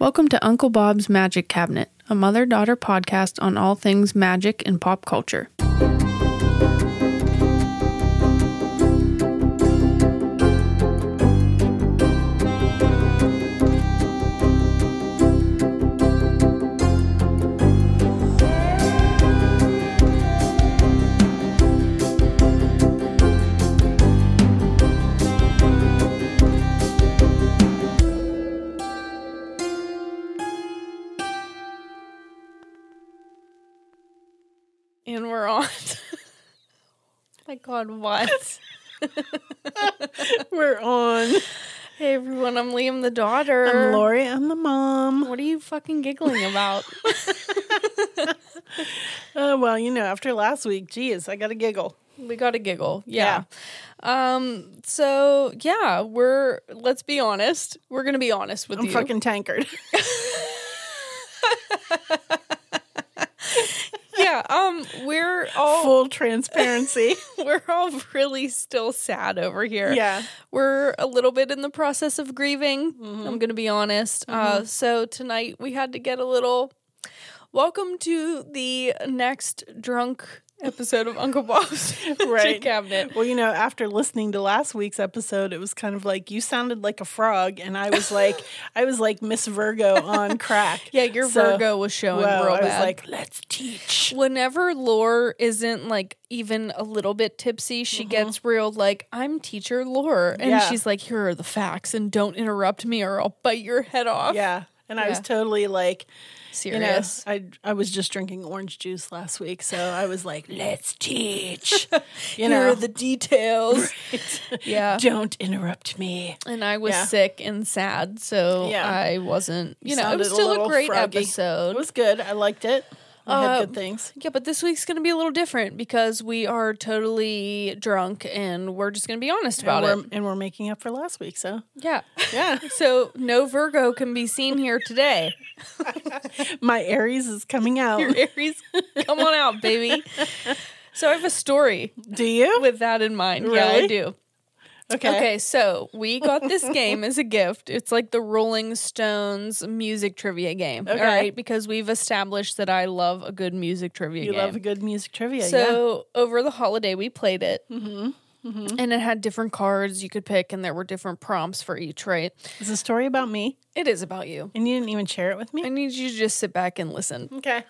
Welcome to Uncle Bob's Magic Cabinet, a mother daughter podcast on all things magic and pop culture. We're on. my God, what? We're on. hey everyone, I'm Liam the daughter. I'm Lori. I'm the mom. What are you fucking giggling about? Uh, well, you know, after last week, geez, I got to giggle. we got to giggle. Yeah. Um. So yeah, we're. Let's be honest. We're gonna be honest with I'm you. fucking tankard. Yeah. Um. We're all. Full transparency. We're all really still sad over here. yeah. We're a little bit in the process of grieving. Mm-hmm. I'm going to be honest. Uh, so tonight we had to get a little. Welcome to the next drunk episode of Uncle Bob's Right. Cabinet. Well, you know, after listening to last week's episode, it was kind of like you sounded like a frog, and I was like, I was like Miss Virgo on crack. Yeah, your So, Virgo was showing Well, real I was bad. like, let's teach. Whenever Lore isn't like even a little bit tipsy, she gets real like, I'm teacher Lore. And Mm-hmm. Yeah. she's like, here are the facts and don't interrupt me or I'll bite your head off. Yeah. And I was totally like, you know, I I was just drinking orange juice last week, so I was like, let's teach. You here know, are the details. Yeah. don't interrupt me. And I was Yeah. sick and sad, so Yeah. I wasn't, you, know, it was still a, little great froggy. episode. It was good. I liked it. I Uh, had good things. Yeah, but this week's going to be a little different because we are totally drunk and we're just going to be honest about and it. and we're making up for last week, so Yeah. yeah. So no Virgo can be seen here today. My Aries is coming out. Your Aries, come on out, baby. So I have a story Do you? with that in mind. Yeah, I do. Okay. Okay, so we got this game as a gift. It's like the Rolling Stones music trivia game. Okay. All right, because we've established that I love a good music trivia You game. love a good music trivia, yeah. so over the holiday we played it. Mm-hmm. And it had different cards you could pick, and there were different prompts for each, right? Is the story about me? It is about you. And you didn't even share it with me? I need you to just sit back and listen. Okay.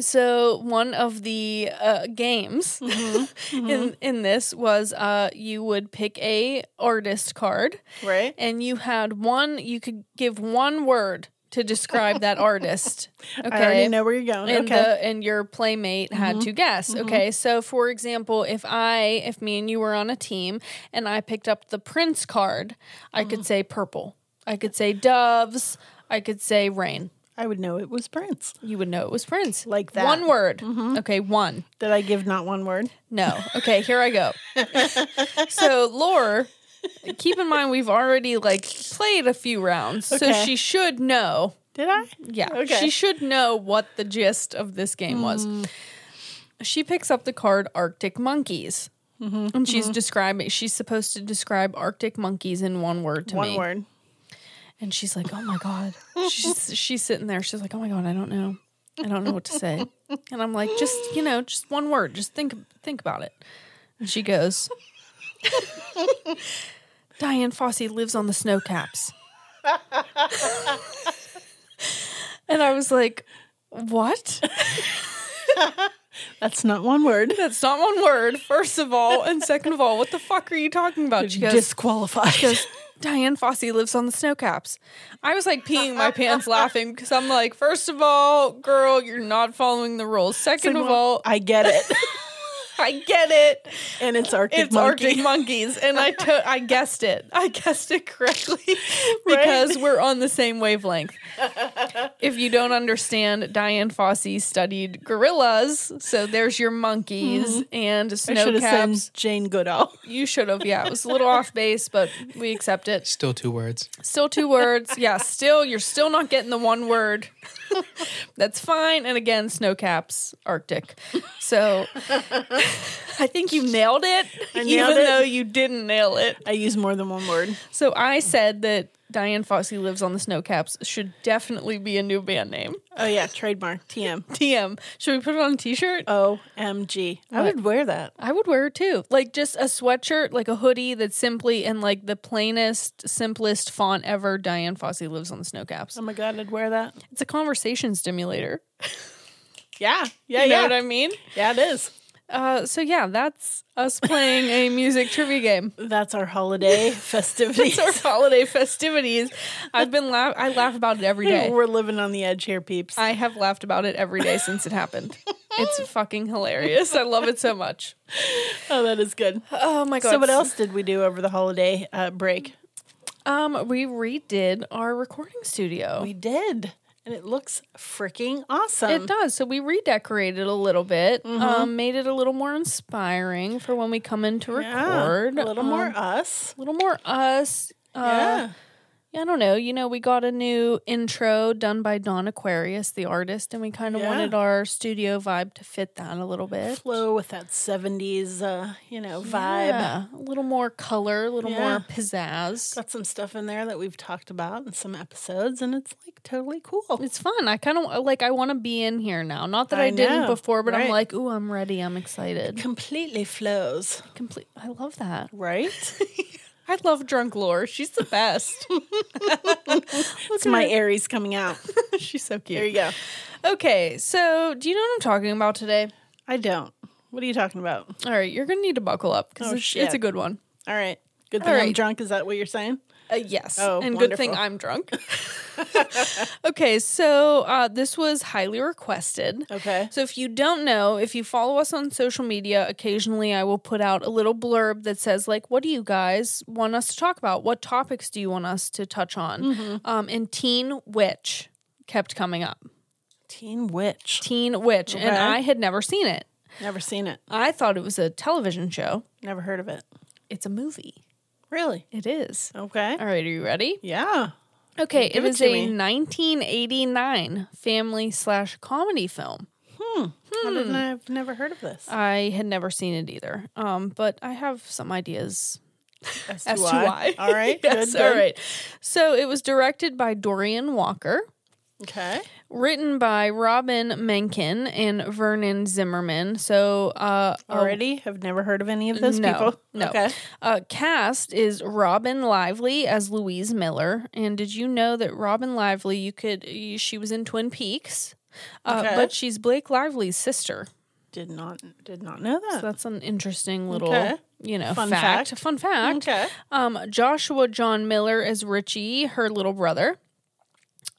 So one of the uh, games Mm-hmm. in in this was uh, you would pick a artist card, Right? and you had one. You could give one word to describe that artist. Okay. I already know where you're going. and okay. Mm-hmm. the and your playmate had to guess. Okay, so for example, if I if me and you were on a team and I picked up the Prince card, I Mm-hmm. could say purple. I could say doves. I could say rain. I would know it was Prince. You would know it was Prince. Like that. One word. Okay, one. Did I give not one word? No. Okay, here I go. so Lore, keep in mind we've already like played a few rounds, so she should know. Did I? Yeah, Okay. Mm. she should know what the gist of this game was. She picks up the card Arctic monkeys. Mm-hmm. And she's describing, she's supposed to describe Arctic monkeys in one word to One me. word. And she's like, oh my God. she's, she's sitting there. She's like, oh my God, I don't know. I don't know what to say. And I'm like, just, you know, just one word. Just think, think about it. And she goes, Dian Fossey lives on the snow caps. and I was like, what? That's not one word. That's not one word, first of all. And second of all, what the fuck are you talking about? She goes, Disqualified. goes, Dian Fossey lives on the snow caps. I was like peeing my pants laughing because I'm like, first of all, girl, you're not following the rules. Second of all, I get it. I get it. and it's Arctic It's monkey. Arctic monkeys, and I to- I guessed it. I guessed it correctly because we're on the same wavelength. if you don't understand, Dian Fossey studied gorillas, so there's your monkeys and Mm-hmm. I snow should have said caps. Jane Goodall. You should have. Yeah, it was a little off base, but we accept it. Still two words. Still two words. Yeah, still you're still not getting the one word. That's fine. And again, snow caps, Arctic. So I think you nailed it, I even it. though you didn't nail it. I use more than one word. So I said that Dian Fossey lives on the snow caps should definitely be a new band name. Oh yeah, trademark TM. TM. Should we put it on a t-shirt? OMG. I would wear that. I would wear it too. Like just a sweatshirt, like a hoodie that's simply in like the plainest, simplest font ever. Dian Fossey lives on the snow caps. Oh my god, I'd wear that. It's a conversation stimulator. Yeah. Yeah, You know yeah. what I mean? yeah, it is. Uh, so yeah, that's us playing a music trivia game. That's our holiday festivities. It's our holiday festivities. I've been laugh. I laugh about it every day. We're living on the edge here, peeps. I have laughed about it every day since it happened. It's fucking hilarious. I love it so much. oh, that is good. Oh my god. So, what else did we do over the holiday uh, break? Um, we redid our recording studio. We did, and it looks freaking awesome. It does. So we redecorated a little bit, um, made it a little more inspiring for when we come in to Yeah, record. a little more Um, us. a little more us. Uh, yeah. I don't know. You know, we got a new intro done by Don Aquarius, the artist, and we kind of Yeah. wanted our studio vibe to fit that a little bit. Flow with that 70s, uh, you know, vibe. Yeah, a little more color, a little Yeah. more pizzazz. Got some stuff in there that we've talked about in some episodes, and it's like totally cool. It's fun. I kind of like. I want to be in here now. Not that I, I didn't know, before, but I'm like, ooh, I'm ready. I'm excited. Completely flows, Complete. I love that. right? I love drunk lore. She's the best. it's my Aries coming out. She's so cute. There you go. Okay, so do you know what I'm talking about today? I don't. What are you talking about? All right, you're gonna need to buckle up because Oh, it's, it's a good one. All right. Good thing All I'm drunk. Is that what you're saying? Uh, yes, Oh, and good thing. I'm drunk. okay, so uh, this was highly requested. Okay. So if you don't know, if you follow us on social media, occasionally I will put out a little blurb that says like, "What do you guys want us to talk about? What topics do you want us to touch on?" Mm-hmm. Um, and Teen Witch kept coming up. Teen Witch. Teen Witch, and I had never seen it. Never seen it. I thought it was a television show. Never heard of it. It's a movie. Really? It is. Okay. All right, are you ready? Yeah. Okay, Give it is to a me. 1989 family slash comedy film. Did I? I've never heard of this. I had never seen it either, um, but I have some ideas As to why. All right. yes, good. all good. right. So it was directed by Dorian Walker, Okay. written by Robin Menken and Vernon Zimmerman. So uh, Already have never heard of any of those No, people. no. Okay. Uh, cast is Robin Lively as Louise Miller. And did you know that Robin Lively, you could, she was in Twin Peaks, uh, Okay. but she's Blake Lively's sister. Did not did not know that. So that's an interesting little, Okay. you know, Fun fact. fact. Fun fact. okay. Um, Joshua John Miller is Richie, her little brother.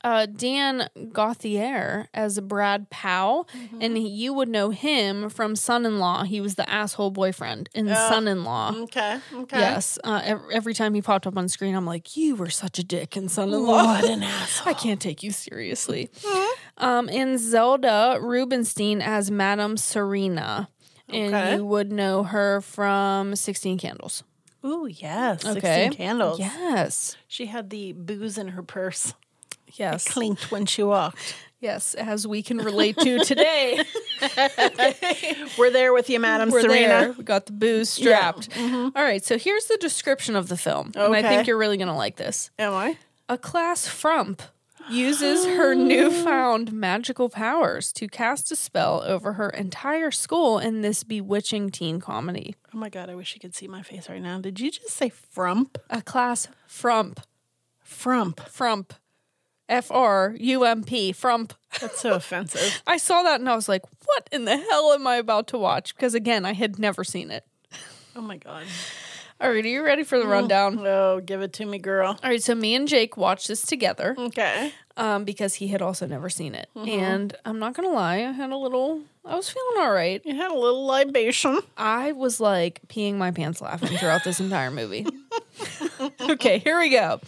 Uh, Dan Gauthier as Brad Powell, Mm-hmm. and he- you would know him from Son-in-Law. He was the asshole boyfriend in Son-in-Law. Okay. Okay. Yes. Uh, ev- every time he popped up on screen, I'm like, you were such a dick in son in law. What an asshole. I can't take you seriously. um, and Zelda Rubinstein as Madame Serena. And Okay. you would know her from 16 Candles. Ooh, yes. Okay. 16 candles. Yes. She had the booze in her purse. Yes. Clinked when she walked. Yes. As we can relate to today. We're there with you, Madam We're Serena. there. We got the booze strapped. Mm-hmm. All right. So here's the description of the film. And I think you're really going to like this. Am I? A class frump uses her newfound magical powers to cast a spell over her entire school in this bewitching teen comedy. Oh my god, I wish you could see my face right now. Did you just say frump? A class frump. Frump. Frump. F R U M P. Frump. That's so offensive. I saw that and I was like, what in the hell am I about to watch? Because again, I had never seen it. Oh my god. All right, are you ready for the mm. rundown? Oh, give it to me, girl. All right, so me and Jake watched this together Okay. Um, because he had also never seen it. And I'm not going to lie, I had a little, I was feeling all right. You had a little libation. I was like peeing my pants laughing throughout this entire movie. okay, here we go.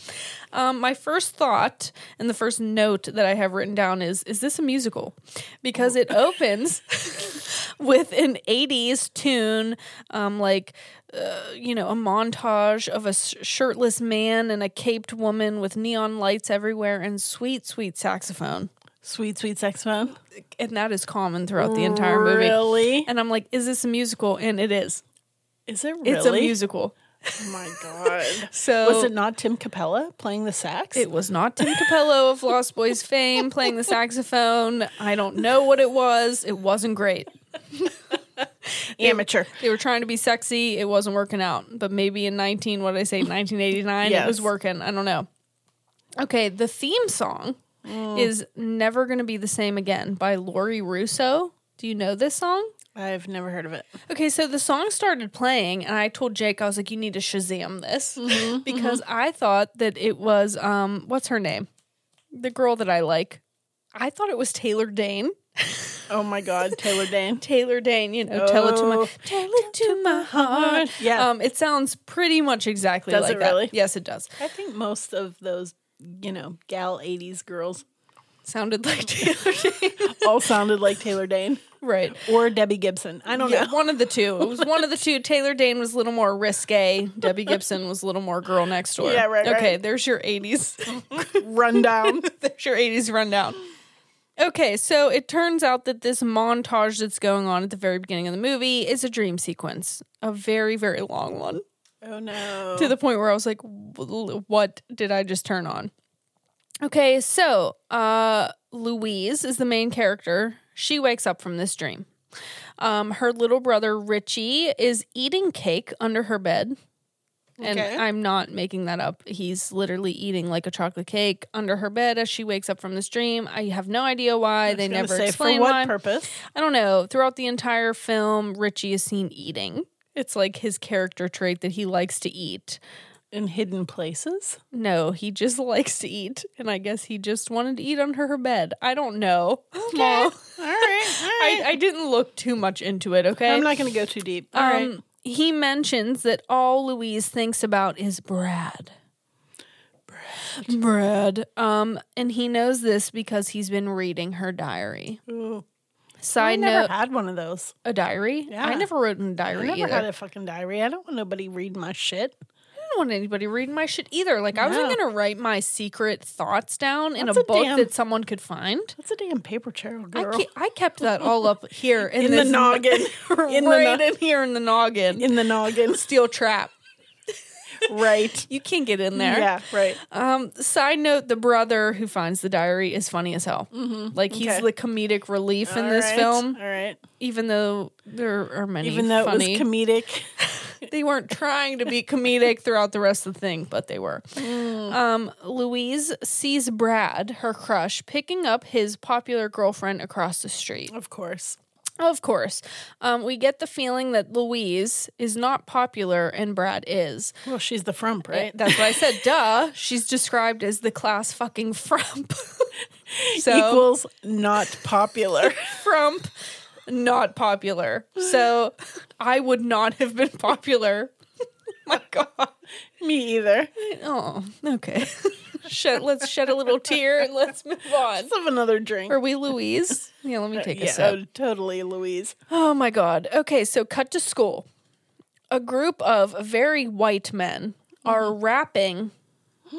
Um, my first thought and the first note that I have written down is Is this a musical? Because it opens with an 80s tune, um, like, uh, you know, a montage of a shirtless man and a caped woman with neon lights everywhere and sweet, sweet saxophone. Sweet, sweet saxophone. And that is common throughout the entire movie. Really? And I'm like, Is this a musical? And it is. Is it really? It's a musical. Oh my god. So Was it not Tim Capello playing the sax? It was not Tim Capello of Lost Boys fame playing the saxophone. I don't know what it was. It wasn't great. Amateur. They were trying to be sexy. It wasn't working out. But maybe in 19, what did I say, 1989, it was working. I don't know. Okay, the theme song mm. is Never Gonna Be the Same Again by Lori Ruso. Do you know this song? I've never heard of it. Okay, so the song started playing, and I told Jake, I was like, you need to Shazam this because I thought that it was, um, what's her name? The girl that I like. I thought it was Taylor Dayne. Oh my god, Taylor Dayne. Taylor Dayne, you know, tell it to my, Oh. tell it to my heart. Yeah. Um, it sounds pretty much exactly Does like it that. really? Yes, it does. I think most of those, you know, gal 80s girls Sounded like Taylor Dayne. all sounded like Taylor Dayne right. or Debbie Gibson. I don't Yeah, know. one of the two. It was one of the two. Taylor Dayne was a little more risque. Debbie Gibson was a little more girl next door. Yeah, right, Okay, right. there's your 80s. Rundown. There's your 80s rundown. Okay, so it turns out that this montage that's going on at the very beginning of the movie is a dream sequence, a very, very long one, oh no. to the point where I was like, what did I just turn on? Okay, so uh, Louise is the main character. She wakes up from this dream. Um, her little brother Richie is eating cake under her bed. And Okay. I'm not making that up. He's literally eating like a chocolate cake under her bed as she wakes up from this dream. I have no idea why. They never say, explain for what why. purpose. I don't know. Throughout the entire film, Richie is seen eating. It's like his character trait that he likes to eat. In hidden places. No, he just likes to eat, and I guess he just wanted to eat under her bed. I don't know. Mom. All right. All I. I didn't look too much into it. Okay, I'm not going to go too deep. All right. um, he mentions that all Louise thinks about is Brad. Brad. Brad. Um, and he knows this because he's been reading her diary. Ooh. I Side never note: had one of those. a diary. Yeah. I never wrote in a diary I never either. had a fucking diary. I don't want nobody reading my shit. Want anybody reading my shit either. Like I wasn't No. gonna write my secret thoughts down in That's a a book damn- that someone could find. That's a damn paper trail, I, girl. ke- I kept that all up here in, In the this noggin. In the right no- in here in the noggin. In the noggin. Steel trap. right. You can't get in there. Yeah, right. Um, side note: the brother who finds the diary is funny as hell. Like he's Okay. the comedic relief in this right, film, All right. even though there are many. Even though funny. it was comedic. They weren't trying to be comedic throughout the rest of the thing, but they were. Um, Louise sees Brad, her crush, picking up his popular girlfriend across the street. Of course. Of course, um, we get the feeling that Louise is not popular and Brad is. Well, she's the frump, right? That's what I said. Duh. She's described as the class fucking frump. so Equals not popular. frump, not popular. So I would not have been popular. My God. Me either. Oh, okay. shed, let's shed a little tear and let's move on. Let's have another drink. Are we Louise? Yeah, let me take a yeah, sip. oh, totally, Louise. Oh my God. Okay, so cut to school. A group of very white men are mm-hmm. rapping.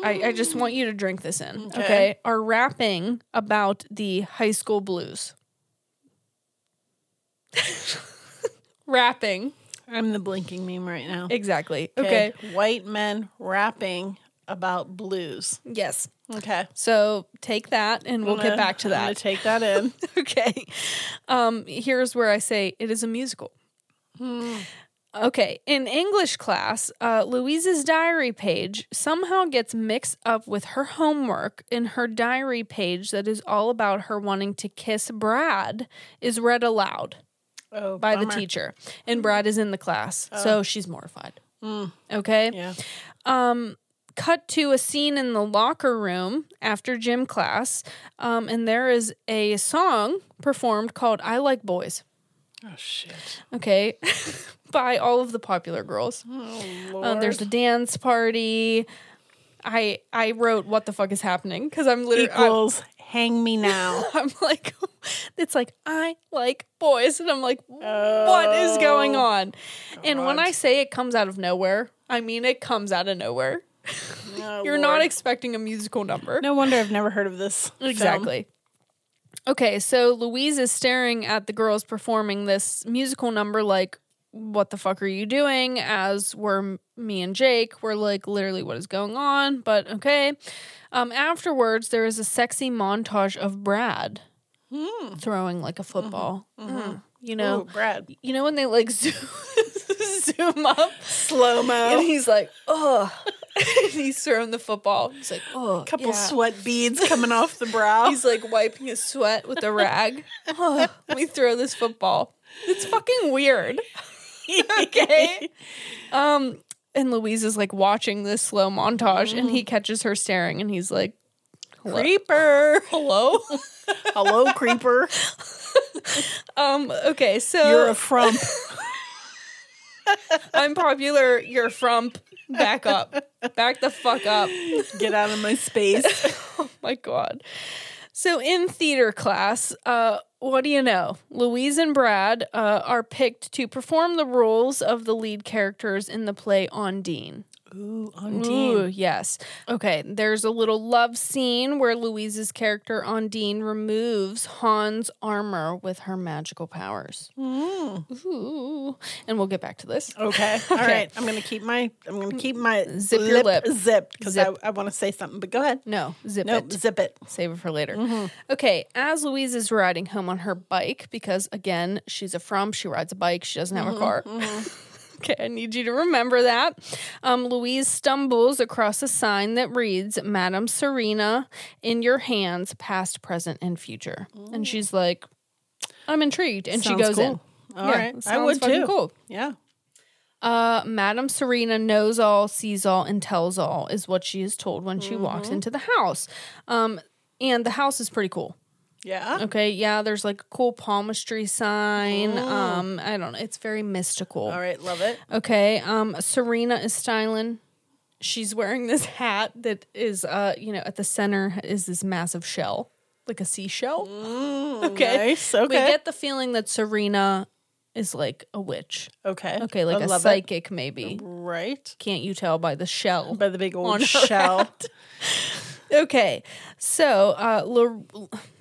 I, I just want you to drink this in. Okay. Okay. Are rapping about the high school blues. rapping. I'm the blinking meme right now. Exactly. Okay. White men rapping about blues. Yes. Okay. So take that and we'll I'm get gonna- back to I'm gonna that. take that in. okay. Um, here's where I say it is a musical. Okay, in English class, uh, Louise's diary page somehow gets mixed up with her homework, and her diary page that is all about her wanting to kiss Brad is read aloud Oh, by the teacher, and Brad is in the class, so she's mortified. Okay, Yeah. um, cut to a scene in the locker room after gym class, um, and there is a song performed called "I Like Boys." Oh shit. Okay, by all of the popular girls. Oh lord. there's a dance party. I I wrote what the fuck is happening because I'm literally equals hang me now. I'm like it's like I like boys and I'm like what is going Oh, on? And when I say it comes out of nowhere, I mean it comes out of nowhere. Oh, You're not expecting a musical number. no wonder I've never heard of this. film. Exactly. Okay, so Louise is staring at the girls performing this musical number like what the fuck are you doing? As were me and Jake. We're like, literally, what is going on? But okay. Um, afterwards, there is a sexy montage of Brad throwing like a football. Mm. You know, Ooh, Brad. you know when they like zoom, zoom up Slow mo, and he's like, oh, and he's throwing the football. He's like, oh, Couple yeah. sweat beads coming off the brow. He's like wiping his sweat with a rag. Oh, let me throw this football. It's fucking weird. Okay. Um, and Louise is like watching this slow montage, and he catches her staring, and he's like, "Hello, creeper. hello." Hello, creeper. um. Okay, so You're a frump. I'm popular. You're frump. Back up. Back the fuck up. Get out of my space. Oh my god. So in theater class, uh, what do you know? Louise and Brad uh, are picked to perform the roles of the lead characters in the play Ondine. Ooh, on Ooh, yes. Okay, there's a little love scene where Louise's character Ondine removes Han's armor with her magical powers. Mm. Ooh. And we'll get back to this. Okay. All right. I'm gonna keep my I'm gonna keep my Zip your lip. zipped because I, Zip. I want to say something. But go ahead. No, zip Nope. it. Zip it. Save it for later. Mm-hmm. Okay, as Louise is riding home on her bike, because again, she's a frump, she rides a bike, she doesn't have a mm-hmm, car. Mm-hmm. Okay, I need you to remember that. Um, Louise stumbles across a sign that reads, Madam Serena, in your hands, past, present, and future. And she's like, I'm intrigued. And Sounds she goes in. cool. All right. I would too. Cool. Yeah. Uh, Madam Serena knows all, sees all, and tells all is what she is told when she walks Mm-hmm. into the house. Um, and the house is pretty cool. Yeah. Okay, yeah, there's like a cool palmistry sign. Um, I don't know, it's very mystical. All right. Love it. Okay, um, Serena is styling. She's wearing this hat that is, uh, you know, at the center is this massive shell, like a seashell. okay, Nice. we get the feeling that Serena is like a witch. Okay. Okay, like I a love it. psychic, maybe. Right. Can't you tell by the shell? By the big old shell. Okay, so uh,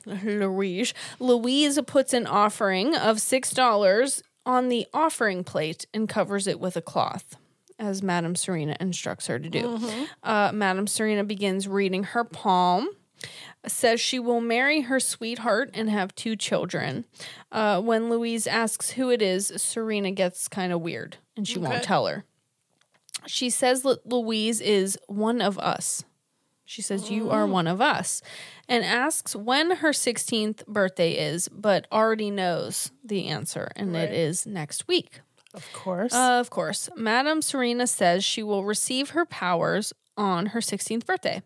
Louise Louise puts an offering of six dollars on the offering plate and covers it with a cloth, as Madame Serena instructs her to do. Uh, Madame Serena begins reading her palm. Says she will marry her sweetheart and have two children. Uh, when Louise asks who it is, Serena gets kind of weird and she won't tell her. She says that Louise is one of us. She says, You are mm-hmm. one of us. And asks when her 16th birthday is, but already knows the answer, and it Right. is next week. Of course. of course. Madame Serena says she will receive her powers on her 16th birthday.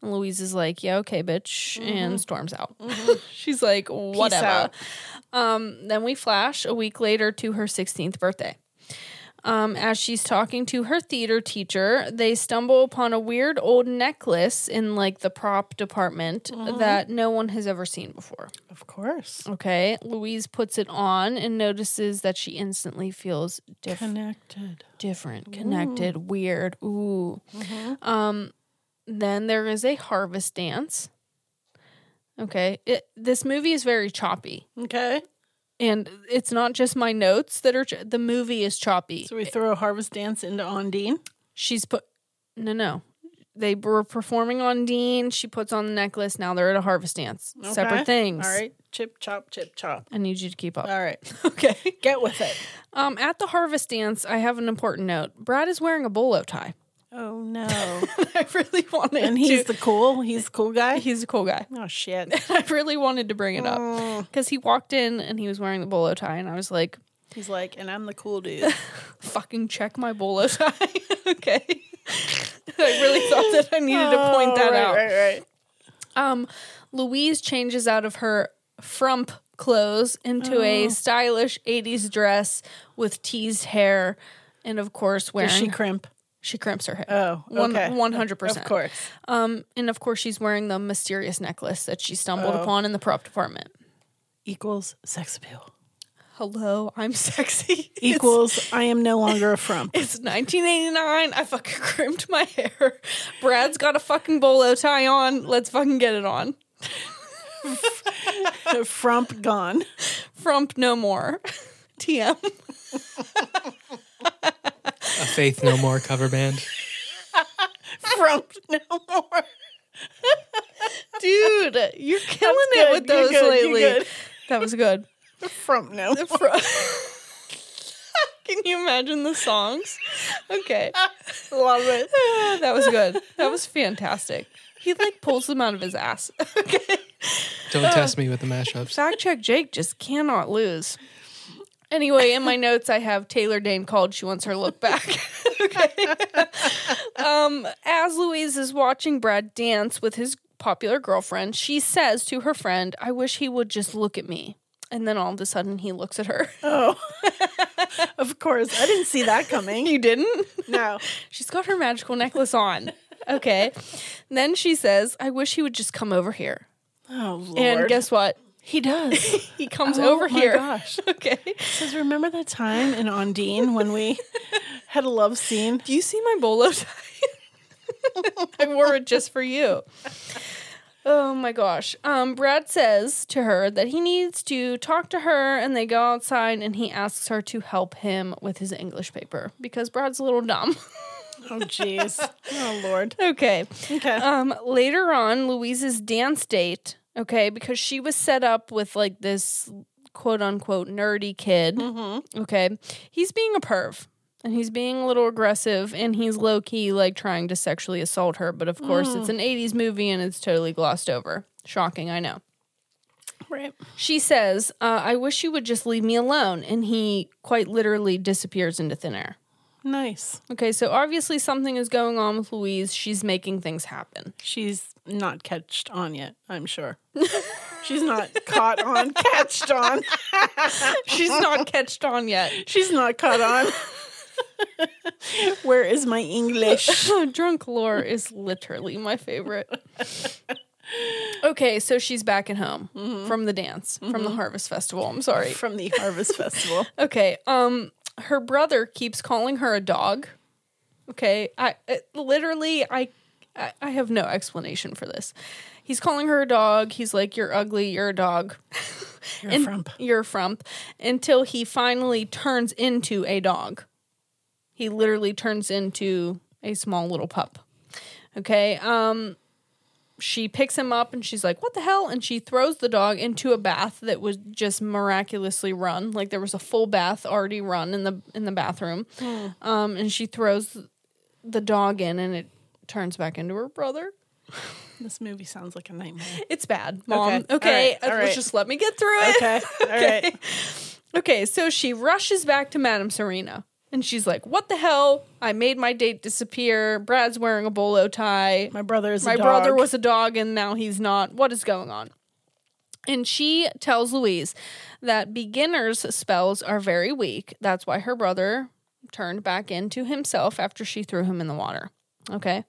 And Louise is like, Yeah, okay, bitch, and mm-hmm. storms out. Mm-hmm. She's like, Whatever. Um, then we flash a week later to her 16th birthday. Um, as she's talking to her theater teacher, they stumble upon a weird old necklace in like the prop department that no one has ever seen before. of course. Okay. Louise puts it on and notices that she instantly feels diff- Connected. different, connected, weird. Ooh. Um, then there is a harvest dance. Okay. It, this movie is very choppy. Okay. And it's not just my notes that are, ch- the movie is choppy. So we throw a harvest dance into Ondine. She's put, no, no. They were performing Ondine. She puts on the necklace. Now they're at a harvest dance. Okay. Separate things. All right. Chip, chop, chip, chop. I need you to keep up. All right. Okay. Get with it. Um, at the harvest dance, I have an important note. Brad is wearing a bolo tie. Oh, no. I really wanted and he's to. the cool, he's the cool guy. he's a cool guy. Oh, shit. I really wanted to bring it up because he walked in and he was wearing the bolo tie, and I was like, He's like, and I'm the cool dude. "Fucking check my bolo tie." okay. I really thought that I needed to point that Oh, right, out. Right, right. Um, Louise changes out of her frump clothes into a Oh. stylish '80s dress with teased hair, and of course wearing Does she crimp? She crimps her hair. Oh, One- okay. 100%. Of course. Um, and of course she's wearing the mysterious necklace that she stumbled Oh. upon in the prop department. Equals sex appeal. Hello, I'm sexy. It's- Equals I am no longer a frump. It's 1989. I fucking crimped my hair. Brad's got a fucking bolo tie on. Let's fucking get it on. frump gone. Frump no more. TM. Faith No More cover band. From no more. Dude, you're killing it good. with You're those good. You're lately. good. That was good. From no more. Fro- Can you imagine the songs? Okay. Love it. Ah, that was good. That was fantastic. He like pulls them out of his ass. okay. Don't test uh, me with the mashups. Fact check Jake just cannot lose. Anyway, in my notes I have Taylor Dayne called. She wants her look back. okay. um, as Louise is watching Brad dance with his popular girlfriend, she says to her friend, I wish he would just look at me. And then all of a sudden he looks at her. Oh. of course. I didn't see that coming. You didn't? No. She's got her magical necklace on. Okay. then she says, I wish he would just come over here. Oh Lord. And guess what? He does. He comes over here. Oh, over my here. gosh. Okay. Says, remember that time in Ondine when we had a love scene? Do you see my bolo tie? I wore it just for you. Oh my gosh. Um, Brad says to her that he needs to talk to her, and they go outside, and he asks her to help him with his English paper because Brad's a little dumb. Oh jeez. Oh Lord. okay. Okay. Um, later on, Louise's dance date, okay, because she was set up with like this quote unquote nerdy kid, Mm-hmm. okay, he's being a perv. And he's being a little aggressive and he's low key like trying to sexually assault her. But of course, Mm. it's an 80s movie and it's totally glossed over. Shocking, I know. right. She says, uh, I wish you would just leave me alone. And he quite literally disappears into thin air. Nice. Okay, so obviously something is going on with Louise. She's making things happen. She's not catched on yet, I'm sure. She's not caught on, catched on. She's not catched on yet. She's not caught on. Where is my English? Drunk lore is literally my favorite. Okay, so she's back at home from the dance, from the Harvest Festival. I'm sorry. From the Harvest Festival. Okay, um her brother keeps calling her a dog. Okay, I it, literally I, I I have no explanation for this. He's calling her a dog. He's like, "You're ugly. You're a dog. You're And- a frump. You're a frump." Until he finally turns into a dog. He literally turns into a small little pup. Okay. Um she picks him up and she's like, "What the hell?" and she throws the dog into a bath that was just miraculously run. Like there was a full bath already run in the in the bathroom. Um and she throws the dog in and it turns back into her brother. This movie sounds like a nightmare. It's bad, mom. Okay. Okay, All right. All right. just let me get through it. Okay. All right. Okay, so she rushes back to Madame Serena. And she's like, "What the hell? I made my date disappear. Brad's wearing a bolo tie. My brother is a my brother was a dog and now he's not. What is going on?" And she tells Louise that beginner's spells are very weak. That's why her brother turned back into himself after she threw him in the water. Okay?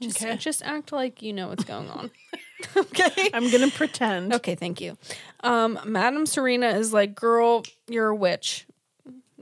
Just, Okay. just act like you know what's going on. okay? I'm gonna pretend. Okay, thank you. Um, Madame Serena is like, girl, you're a witch.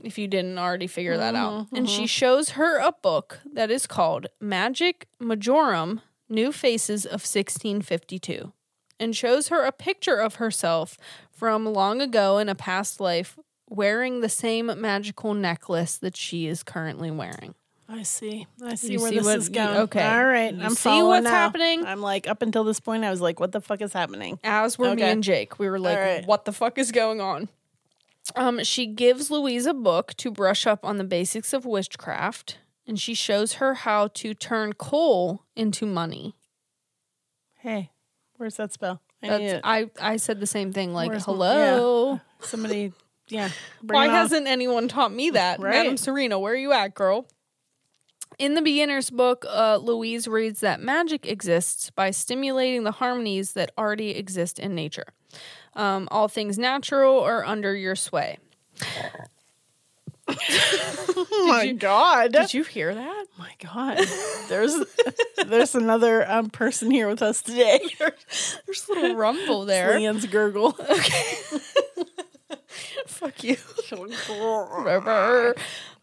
If you didn't already figure that out. Mm-hmm, and she mm-hmm. shows her a book that is called Magic Majorum New Faces of 1652 and shows her a picture of herself from long ago in a past life wearing the same magical necklace that she is currently wearing. I see. I see You where see this what- is going. okay. All right. You I'm see following what's now. happening? I'm like up until this point. I was like, what the fuck is happening? as were me and Jake. We were like, right. what the fuck is going on? Um, she gives Louise a book to brush up on the basics of witchcraft, and she shows her how to turn coal into money. Hey, where's that spell? I need it. I, I said the same thing, like, Where's- hello. Somebody, yeah. bring Why it on. hasn't anyone taught me that? Right. Madam Serena, where are you at, girl? In the beginner's book, uh, Louise reads that magic exists by stimulating the harmonies that already exist in nature. Um, all things natural are under your sway. Oh my god! Did you hear that? my god! There's there's another um, person here with us today. There's a little rumble there. Leanne's gurgle. Okay. Fuck you. Your oh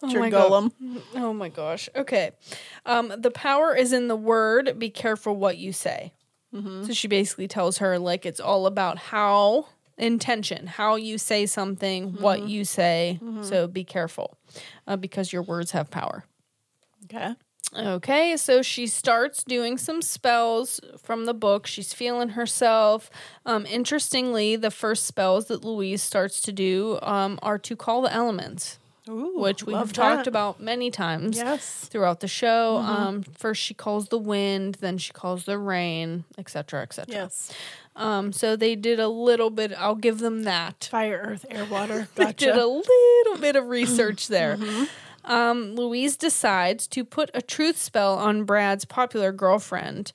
my golem. Oh my gosh. Okay. Um, the power is in the word. Be careful what you say. So she basically tells her like it's all about how intention, how you say something, what you say. So be careful uh, because your words have power. Okay. Okay, so she starts doing some spells from the book. She's feeling herself. Um, interestingly, the first spells that Louise starts to do um, are to call the elements, Ooh, which we've talked about many times Yes. throughout the show. Mm-hmm. Um, first, she calls the wind, then she calls the rain, etc., etc. Yes. Um, so they did a little bit. I'll give them that. Fire, earth, air, water. They did a little bit of research there. Mm-hmm. Um, Louise decides to put a truth spell on Brad's popular girlfriend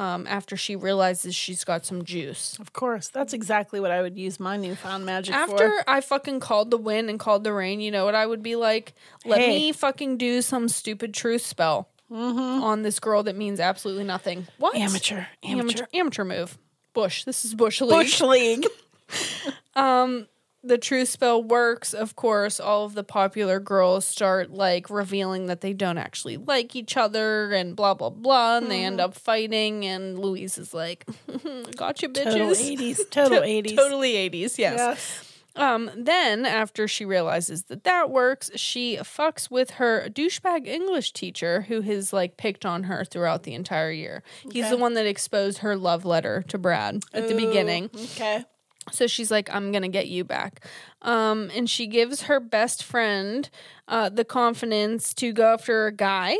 um, after she realizes she's got some juice. of course. That's exactly what I would use my newfound magic After for. I fucking called the wind and called the rain, you know what I would be like? Let Hey. me fucking do some stupid truth spell on this girl that means absolutely nothing. What? Mm-hmm. Amateur. Amateur. Amateur, amateur move. Bush. This is Bush League. Bush League. the truth spell works, of course, all of the popular girls start like revealing that they don't actually like each other and blah blah blah, and they end up fighting. And Louise is like, "Gotcha, bitches." Total 80s. Total To- 80s. Totally eighties. Yes. Yes. Um. Then after she realizes that that works, she fucks with her douchebag English teacher who has like picked on her throughout the entire year. He's the one that exposed her love letter to Brad at the beginning. Okay. So she's like, I'm going to get you back. Um, and she gives her best friend uh, the confidence to go after a guy.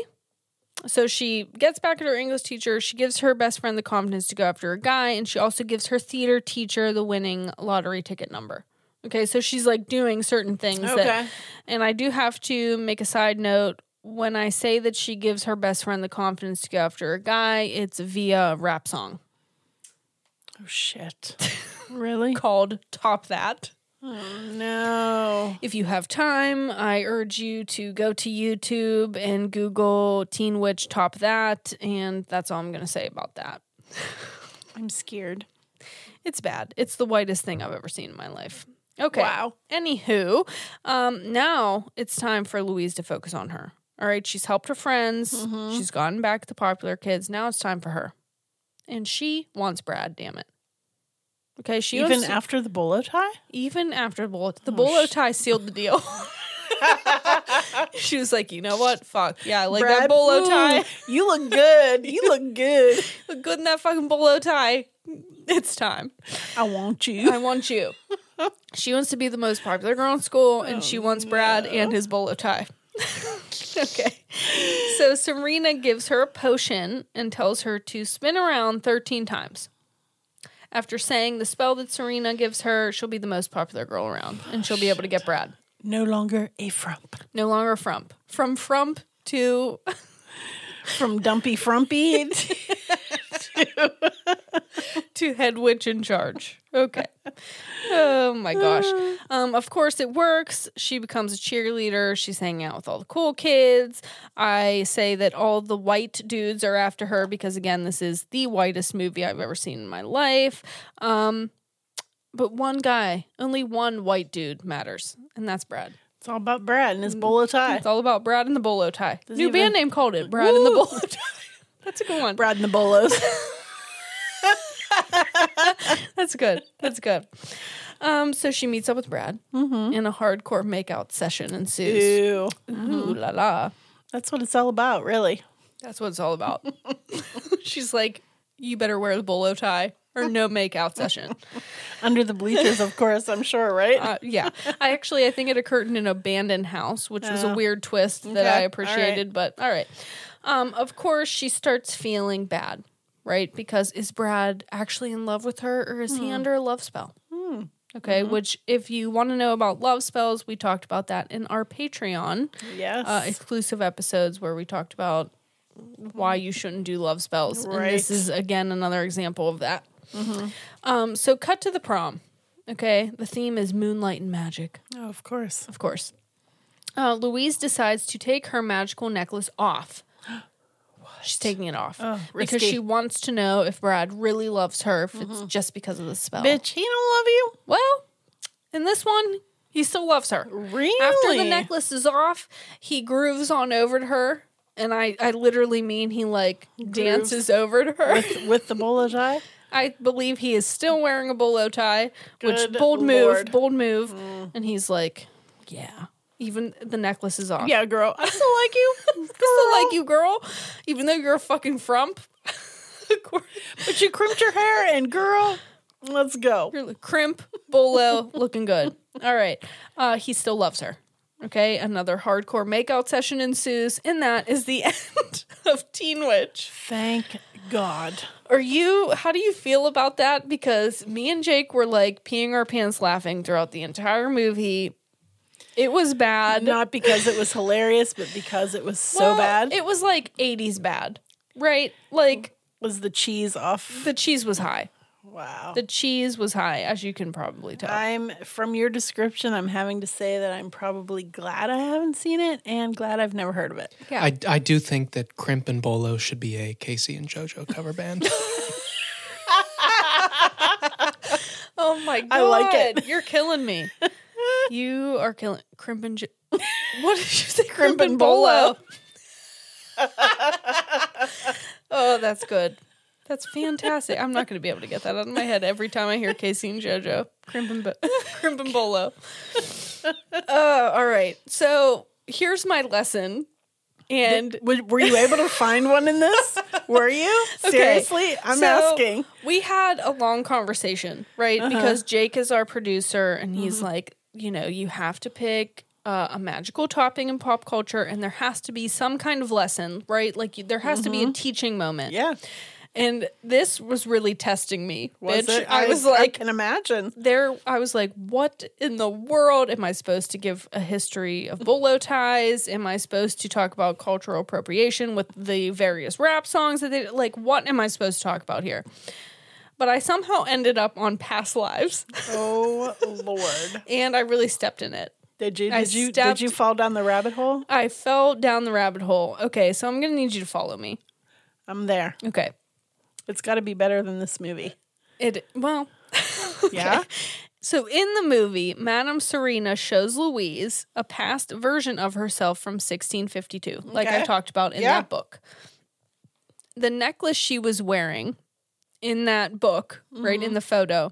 So she gets back at her English teacher. She gives her best friend the confidence to go after a guy. And she also gives her theater teacher the winning lottery ticket number. Okay, so she's like doing certain things. Okay. That, and I do have to make a side note. When I say that she gives her best friend the confidence to go after a guy, it's via a rap song Oh, shit. really? called Top That. Oh No. If you have time, I urge you to go to YouTube and Google Teen Witch Top That, and that's all I'm going to say about that. I'm scared. It's bad. It's the whitest thing I've ever seen in my life. Okay. Wow. Anywho, um, now it's time for Louise to focus on her. All right, she's helped her friends. Mm-hmm. She's gotten back the popular kids. Now it's time for her, and she wants Brad. Damn it. Okay, she Even wants- after the bolo tie? even after the bolo, tie the Oh, bolo sh- tie sealed the deal. she was like, you know what? Fuck yeah, I like Brad, that bolo ooh, tie. You look good. You look good. Look good in that fucking bolo tie. It's time. I want you. I want you. She wants to be the most popular girl in school, and Oh, she wants Brad and his bolo tie. okay. So Serena gives her a potion and tells her to spin around 13 times. After saying the spell that Serena gives her, she'll be the most popular girl around, and she'll be able to get Brad. No longer a frump. No longer a frump. From frump to From dumpy frumpy. to head witch in charge. Okay. Oh my gosh. Um, of course it works. She becomes a cheerleader. She's hanging out with all the cool kids. I say that all the white dudes are after her because again, this is the whitest movie I've ever seen in my life. Um, but one guy, only one white dude matters, and that's Brad. it's all about Brad and his bolo tie. It's all about Brad and the bolo tie. Does New he band name called it Brad and the Woo! bolo tie. That's a good one. Brad and the bolos. That's good. That's good. Um, so she meets up with Brad, and a hardcore makeout session ensues. Ew. Ooh la la! That's what it's all about, really. That's what it's all about. She's like, "You better wear the bolo tie, or no makeout session." Under the bleachers, of course, I'm sure, right? Uh, yeah, I actually I think it occurred in an abandoned house, which was a Oh. weird twist that Okay, I all right. appreciated. But all right, um, of course she starts feeling bad, right? Because is Brad actually in love with her, or is he under a love spell? Okay, which if you want to know about love spells, we talked about that in our Patreon yes. uh, exclusive episodes where we talked about why you shouldn't do love spells. And this is again another example of that. Um, so cut to the prom. Okay, the theme is moonlight and magic, oh, of course. of course. Uh, Louise decides to take her magical necklace off. She's taking it off Oh, because risky. she wants to know if Brad really loves her, if it's just because of the spell. Bitch, he don't love you? Well, in this one, he still loves her. Really? After the necklace is off, he grooves on over to her. And I, I literally mean he like dances over to her. With, with the bolo tie? I believe he is still wearing a bolo tie, which Good bold move, Lord. Mm. bold move. And he's like, "Yeah." Even the necklace is off. Yeah, girl. I still like you. I still like you, girl. Even though you're a fucking frump. But you crimped your hair and girl, let's go. You're crimp, bolo, looking good. All right. Uh, he still loves her. Okay. Another hardcore makeout session ensues, and that is the end of Teen Witch. Thank God. Are you, how do you feel about that? Because me and Jake were like peeing our pants laughing throughout the entire movie. It was bad. Not because it was hilarious, but because it was so Well, bad. It was like 80s bad, right? Like was the cheese off? the cheese was high. Wow. The cheese was high, as you can probably tell. I'm from your description. I'm having to say that I'm probably glad I haven't seen it and glad I've never heard of it. yeah. I, I do think that Crimp and Bolo should be a K-Ci and JoJo cover band. Oh my god! I like it. You're killing me. you are killing crimp and. J- what did you say? Crimp, Crimp and and bolo. oh, that's good. That's fantastic. I'm not going to be able to get that out of my head every time I hear K-Ci and JoJo. Crimp and, bo- bolo. Uh, all right. So here's my lesson. And Were you able to find one in this? Were you? Seriously? I'm So, asking. We had a long conversation, right? Because Jake is our producer, and he's like, you know, you have to pick uh, a magical topping in pop culture, and there has to be some kind of lesson, right? Like, you, there has to be a teaching moment. Yeah. And this was really testing me, Was bitch. it? I, was like, I can imagine. there I was like, what in the world am I supposed to give a history of bolo ties? Am I supposed to talk about cultural appropriation with the various rap songs that they like what am I supposed to talk about here? But I somehow ended up on past lives Oh Lord. and I really stepped in it. Did you I did you stepped- did you fall down the rabbit hole? I fell down the rabbit hole. Okay, so I'm gonna need you to follow me. I'm there. Okay. It's got to be better than this movie. It well Yeah. So in the movie, Madame Serena shows Louise a past version of herself from 1652, like I talked about in Yeah. that book. The necklace she was wearing in that book, right Mm-hmm. in the photo,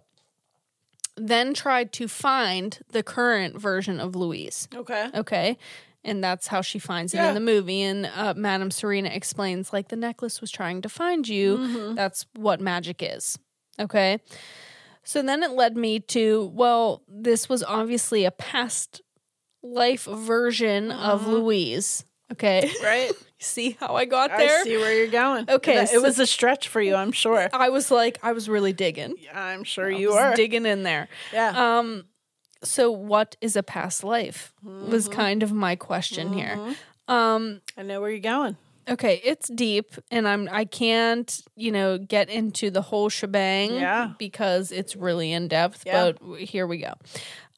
then tried to find the current version of Louise. Okay. Okay. And that's how she finds it Yeah. in the movie. And uh, Madame Serena explains, like, the necklace was trying to find you. Mm-hmm. That's what magic is. Okay. So then it led me to, well, this was obviously a past life version of Louise. Okay. Right. See how I got there? I see where you're going. Okay, That- so- it was a stretch for you, I'm sure. I was like, I was really digging. Yeah, I'm sure I you was were. digging in there. yeah. Um, so what is a past life? Was Mm-hmm. kind of my question here. Um, I know where you're going. Okay, it's deep and I'm I can't, you know, get into the whole shebang Yeah. because it's really in depth, Yeah. but here we go.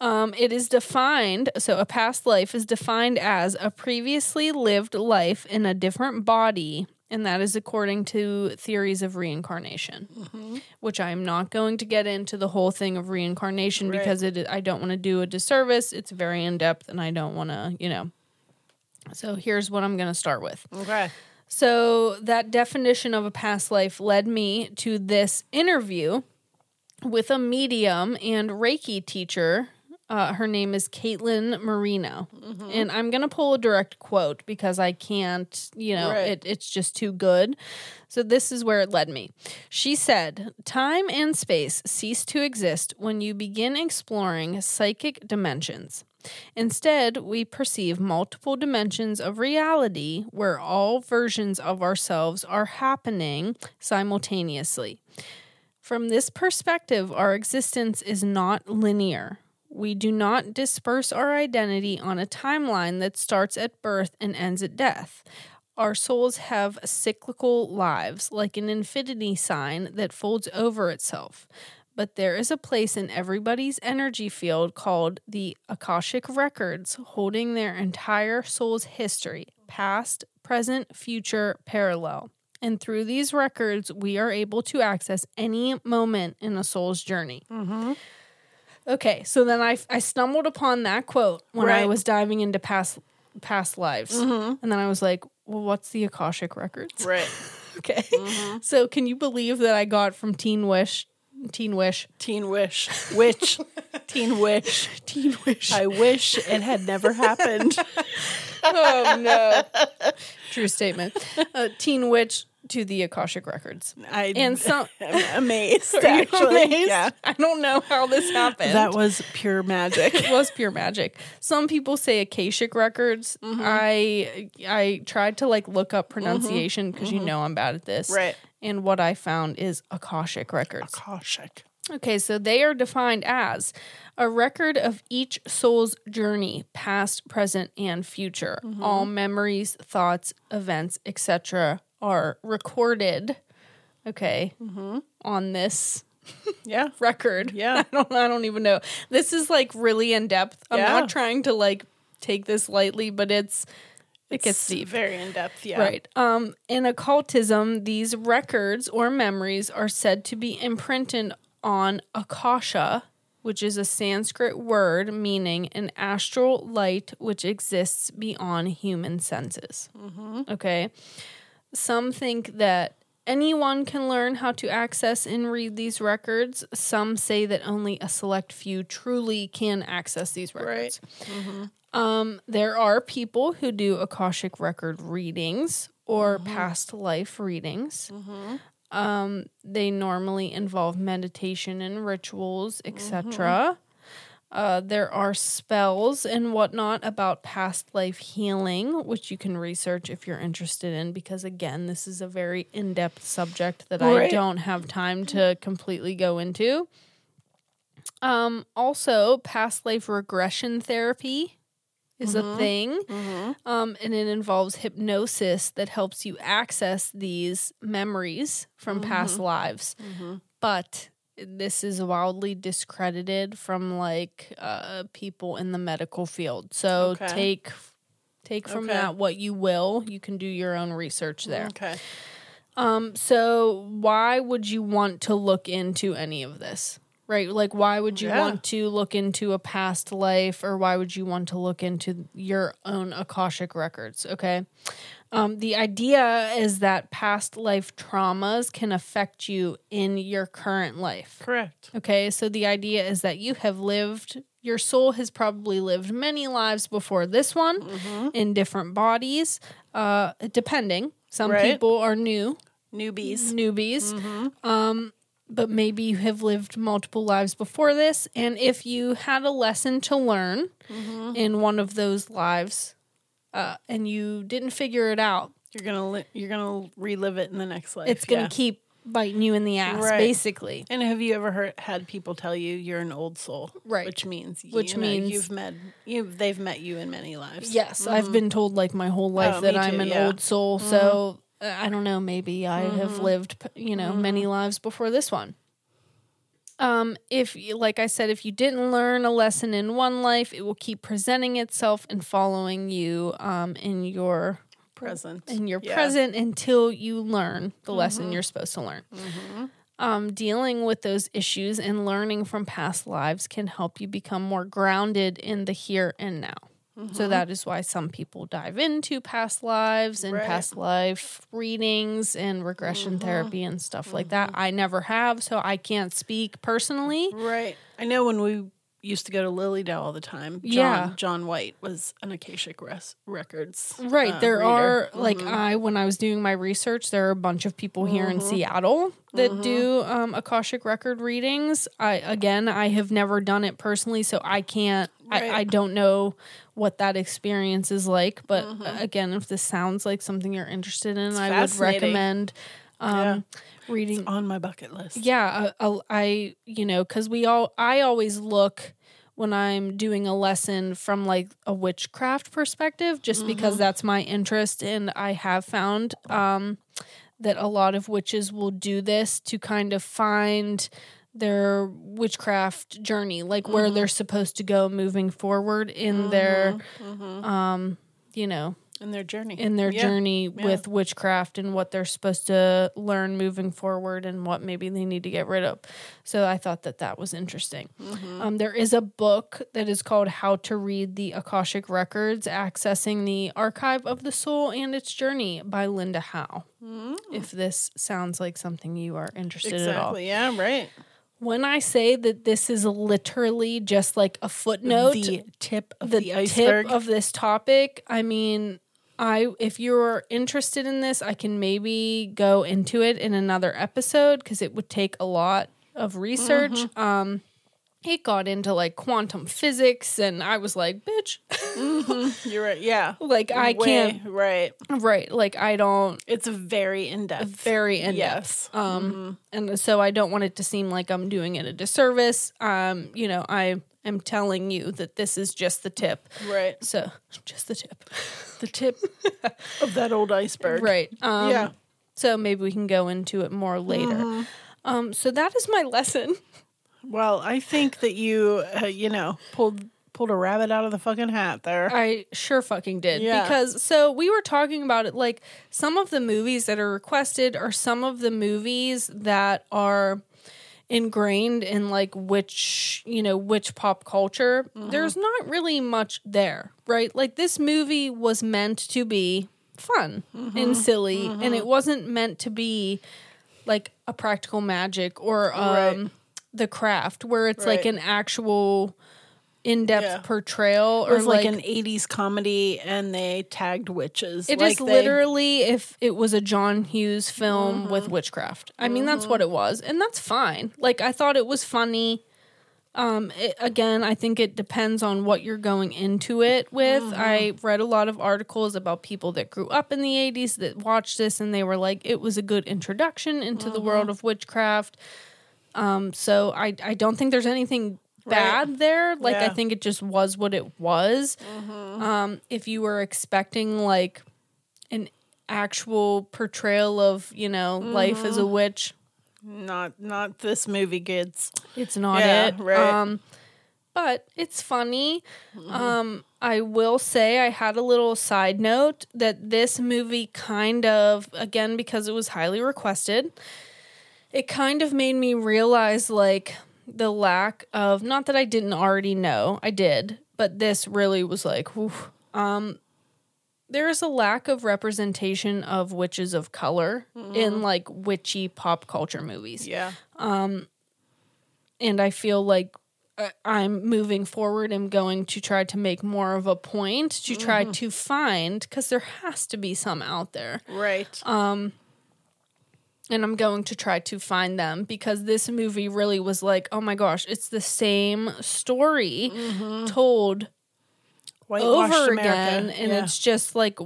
Um, it is defined, so a past life is defined as a previously lived life in a different body, and that is according to theories of reincarnation, Mm-hmm. which I am not going to get into the whole thing of reincarnation Right. because it I don't want to do a disservice. It's very in depth, and I don't want to, you know. So here's what I'm going to start with. Okay. So that definition of a past life led me to this interview with a medium and Reiki teacher. Uh, her name is Caitlin Marino, and I'm gonna pull a direct quote because I can't, you know, Right. it, it's just too good. So this is where it led me. She said, "Time and space cease to exist when you begin exploring psychic dimensions." Instead, we perceive multiple dimensions of reality where all versions of ourselves are happening simultaneously. From this perspective, our existence is not linear. We do not disperse our identity on a timeline that starts at birth and ends at death. Our souls have cyclical lives, like an infinity sign that folds over itself. But there is a place in everybody's energy field called the Akashic Records, holding their entire soul's history, past, present, future, parallel. And through these records, we are able to access any moment in a soul's journey. Mm-hmm. Okay, so then I, I stumbled upon that quote when I was diving into past past lives, and then I was like, "Well, what's the Akashic Records?" Right. Okay. So can you believe that I got from Teen Wish, Teen Wish, Teen Wish. Witch. Teen Wish. Teen Wish? I wish it had never happened. oh no. True statement. Uh, Teen Witch to the Akashic Records. I And some am amazed, actually. amazed? Yeah. I don't know how this happened. That was pure magic. it was pure magic. Some people say Akashic Records. Mm-hmm. I I tried to like look up pronunciation because you know I'm bad at this. Right. And what I found is Akashic Records. Akashic. Okay, so they are defined as a record of each soul's journey, past, present, and future. Mm-hmm. All memories, thoughts, events, etc., are recorded. Okay, on this Yeah. record. Mm-hmm. Yeah. I don't. I don't even know. This is like really in depth. I'm Yeah. not trying to like take this lightly, but it's it gets deep. Very in depth. Yeah. Right. Um, in occultism, these records or memories are said to be imprinted on akasha, which is a Sanskrit word meaning an astral light which exists beyond human senses. Okay. Some think that anyone can learn how to access and read these records. Some say that only a select few truly can access these records. Um, there are people who do Akashic record readings or past life readings. Um, they normally involve meditation and rituals, etc. Uh, there are spells and whatnot about past life healing, which you can research if you're interested in, because again, this is a very in depth subject that I don't have time to completely go into. Um, also, past life regression therapy is a thing, um, and it involves hypnosis that helps you access these memories from past lives. But this is wildly discredited from like uh, people in the medical field. So Okay. take take from Okay. that what you will. You can do your own research there. Okay. Um, so why would you want to look into any of this? Right? Like why would you Yeah. want to look into a past life or why would you want to look into your own Akashic records? Okay. Um, the idea is that past life traumas can affect you in your current life. Correct. Okay, so the idea is that you have lived, your soul has probably lived many lives before this one in different bodies, uh, depending. Some Right. people are new, Newbies. newbies, um, but maybe you have lived multiple lives before this. And if you had a lesson to learn in one of those lives uh, and you didn't figure it out, You're gonna li- you're gonna relive it in the next life. it's going to yeah. keep biting you in the ass, Right. basically. And have you ever heard had people tell you you're an old soul? Right. Which means Which you know, means- you've met you they've met you in many lives. Yes, I've been told like my whole life Oh, that I'm too, an yeah. Mm-hmm. old soul. So uh, I don't know. Maybe I have lived, you know, many lives before this one. Um, if like I said, if you didn't learn a lesson in one life, it will keep presenting itself and following you um, in your Present. in your Yeah. present until you learn the lesson you're supposed to learn. Um, dealing with those issues and learning from past lives can help you become more grounded in the here and now. So mm-hmm. that is why some people dive into past lives and Right. past life readings and regression mm-hmm. therapy and stuff like that. Mm-hmm. I never have, so I can't speak personally. Right. I know when we used to go to Lily Dale all the time. John, Yeah. John White was an Akashic res- Records. Right. uh, there reader. are like I when I was doing my research, there are a bunch of people here in Seattle that do um, Akashic record readings. I again, I have never done it personally, so I can't. Right. I, I don't know what that experience is like. But uh, again, if this sounds like something you're interested in, I would recommend um, reading. On my bucket list. yeah, uh, I, I you know, because we all, I always look when I'm doing a lesson from like a witchcraft perspective, just because mm-hmm. that's my interest, and I have found um, that a lot of witches will do this to kind of find their witchcraft journey, like where mm-hmm. they're supposed to go moving forward in their, mm-hmm. um, you know, in their journey. in their Yeah. journey Yeah. with witchcraft and what they're supposed to learn moving forward and what maybe they need to get rid of. So I thought that that was interesting. Mm-hmm. Um, there is a book that is called How to Read the Akashic Records Accessing the Archive of the Soul and Its Journey by Linda Howe. If this sounds like something you are interested at all. Exactly. Yeah. Right. When I say that this is literally just like a footnote, the tip of the, the, iceberg. tip of this topic. I mean, I if you're interested in this, I can maybe go into it in another episode because it would take a lot of research. Mm-hmm. Um, it got into like quantum physics, and I was like, "Bitch, You're right. Yeah. like I Way- can't." Right. Right, like I don't. It's a very in depth. Very in Yes. depth. Um, and so I don't want it to seem like I'm doing it a disservice. Um, you know, I am telling you that this is just the tip. Right. So, just the tip. The tip of that old iceberg. Right. Um, Yeah. So maybe we can go into it more later. Um, so that is my lesson. Well, I think that you, uh, you know, pulled pulled a rabbit out of the fucking hat there. I sure fucking did. Yeah. Because so we were talking about it like some of the movies that are requested are some of the movies that are ingrained in like which, you know, which pop culture. Mm-hmm. There's not really much there, right? Like this movie was meant to be fun mm-hmm. and silly mm-hmm. and it wasn't meant to be like a practical magic or um Right. the craft where it's like an actual in-depth Yeah. portrayal It or was like, an '80s comedy, and they tagged witches. It is like they- literally if it was a John Hughes film with Mm-hmm. witchcraft. I mean, that's what it was, and that's fine. Like I thought it was funny. Um, it, again, I think it depends on what you're going into it with. Mm-hmm. I read a lot of articles about people that grew up in the 80s that watched this and they were like, it was a good introduction into the world Mm-hmm. of witchcraft. Um, so I, I don't think there's anything bad there. Like, I Yeah. Mm-hmm. think it just was what it was. Um, if you were expecting like an actual portrayal of, you know, life as a Mm-hmm. witch, not not this movie, kids. it's not Yeah, it. right. Um, but it's funny. Um, I will say I had a little side note that this movie kind of, again, because it was highly requested, it kind of made me realize like the lack of, not that I didn't already know, I did, but this really was like, whew, um, there is a lack of representation of witches of color in like witchy pop culture movies. Yeah, Um, and I feel like uh, I'm moving forward and going to try to make more of a point to try Mm-hmm. to find because there has to be some out there, right. And I'm going to try to find them because this movie really was like, oh my gosh, it's the same story Mm-hmm. told over America. again, and Yeah. it's just like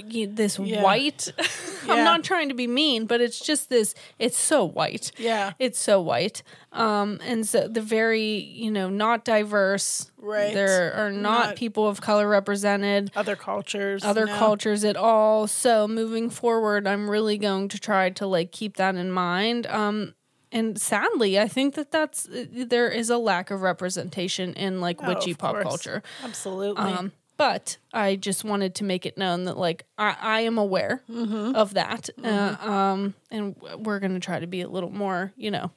this Yeah. white. I'm not trying to be mean, but it's just this. It's so white. Yeah. it's so white. Um, and so the very you know not diverse. Right. there are not, Not- people of color represented. other cultures, Other no. cultures at all. So moving forward, I'm really going to try to like keep that in mind. Um, and sadly, I think that that's there is a lack of representation in like Oh, witchy pop course. culture. Absolutely. Um, but I just wanted to make it known that like I, I am aware Mm-hmm. of that, uh, um, and we're going to try to be a little more, you know,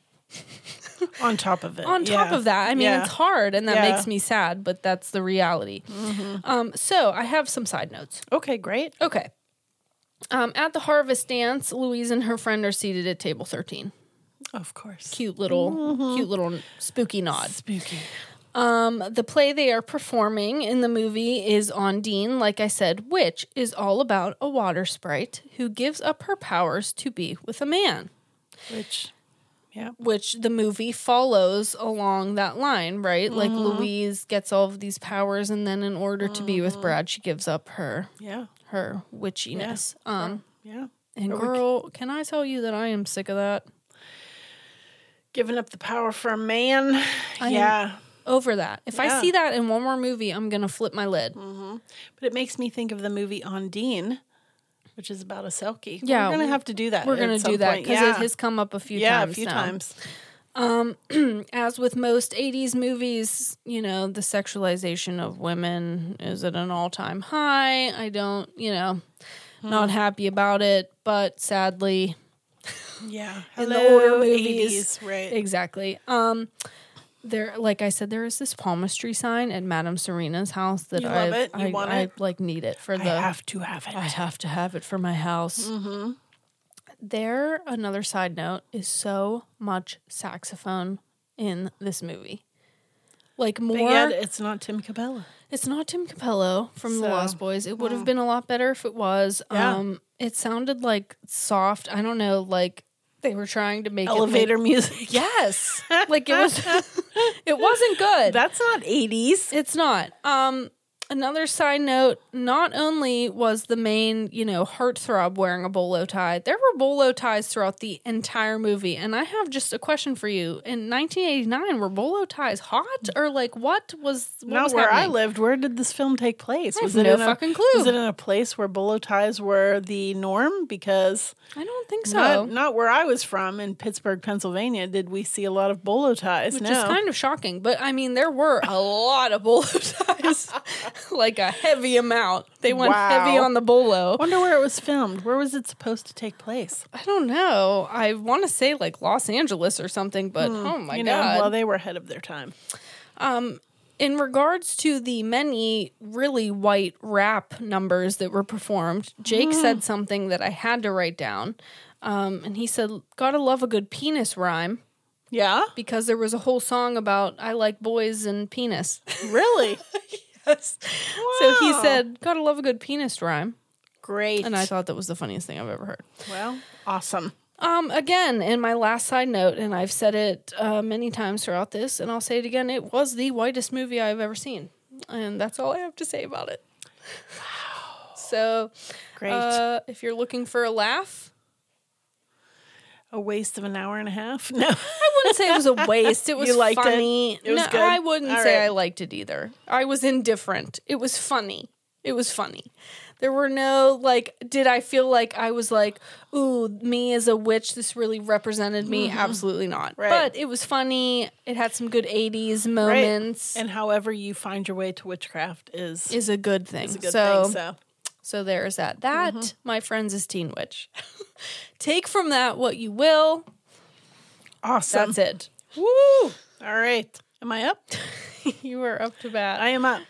on top of it. on top yeah. of that. I mean, Yeah. it's hard, and that Yeah. makes me sad, but that's the reality. Um, so I have some side notes. Okay, great. Okay. Um, at the harvest dance, Louise and her friend are seated at table thirteen. Of course. Cute little, cute little spooky nod. Spooky. Um, the play they are performing in the movie is Ondine, like I said, which is all about a water sprite who gives up her powers to be with a man. Which, yeah. Which the movie follows along that line, right? Like Louise gets all of these powers, and then in order to be with Brad, she gives up her Yeah. her witchiness. Um, Yeah. and Or girl, can I tell you that I am sick of that? Giving up the power for a man. I am- yeah. Over that. If I see that in one more movie, I'm gonna flip my lid. But it makes me think of the movie Ondine, which is about a Selkie. Yeah, We're going to have to do that. We're gonna do that because yeah. it has come up a few yeah, times. a few now. times. Um, as with most 80s movies, you know, the sexualization of women is at an all time high. I don't, you know, not happy about it, but sadly, Yeah. In the older movies. 80s, right. exactly. Um, there, like I said, there is this palmistry sign at Madame Serena's house that I, love it? You I, want I, it? like need it for I the. have to have it. I have to have it for my house. Mm-hmm. There, another side note is so much saxophone in this movie. Like more, But yet it's not Tim Capello. it's not Tim Capello from The Lost Boys. It would have been a lot better if it was. Yeah. Um, it sounded like soft. I don't know, like they were trying to make Elevator music. yes, like it was. it wasn't good. That's not 80s. It's not. Um, another side note: not only was the main, you know, heartthrob wearing a bolo tie, there were bolo ties throughout the entire movie. And I have just a question for you: In 1989, were bolo ties hot or like what was? What Not was where I lived. Where did this film take place? I was have it no in a, fucking clue. Was it in a place where bolo ties were the norm? Because I don't think so. not, not where I was from in Pittsburgh, Pennsylvania, did we see a lot of bolo ties. which no. is kind of shocking. But I mean, there were a lot of bolo ties, like a heavy amount. They went Wow. heavy on the bolo. Wonder where it was filmed. Where was it supposed to take place? I don't know. I want to say like Los Angeles or something, but oh my Hmm. you know, god. well, they were ahead of their time. in regards to the many really white rap numbers that were performed, Jake Mm. said something that I had to write down. Um, and he said, Gotta love a good penis rhyme Yeah, because there was a whole song about I like boys and penis. really So he said, Gotta love a good penis rhyme. great. And I thought that was the funniest thing I've ever heard. well, awesome. Um, again, in my last side note, and I've said it uh, many times throughout this, and I'll say it again, it was the whitest movie I've ever seen. And that's all I have to say about it. Wow. So, Great. uh, if you're looking for a laugh, a waste of an hour and a half. No, I wouldn't say it was a waste. It was You liked it? funny. It was no, good? I wouldn't All say right. I liked it either. I was indifferent. It was funny. It was funny. There were no like did I feel like I was like, ooh, me as a witch, this really represented me? Absolutely not. Mm-hmm. Right. But it was funny. It had some good 80s moments. and however you find your way to witchcraft is is a good thing. a good so, thing. So so there's that. That, Mm-hmm. my friends, is Teen Witch. Take from that what you will. awesome. That's it. Woo! All right. Am I up? you are up to bat. I am up.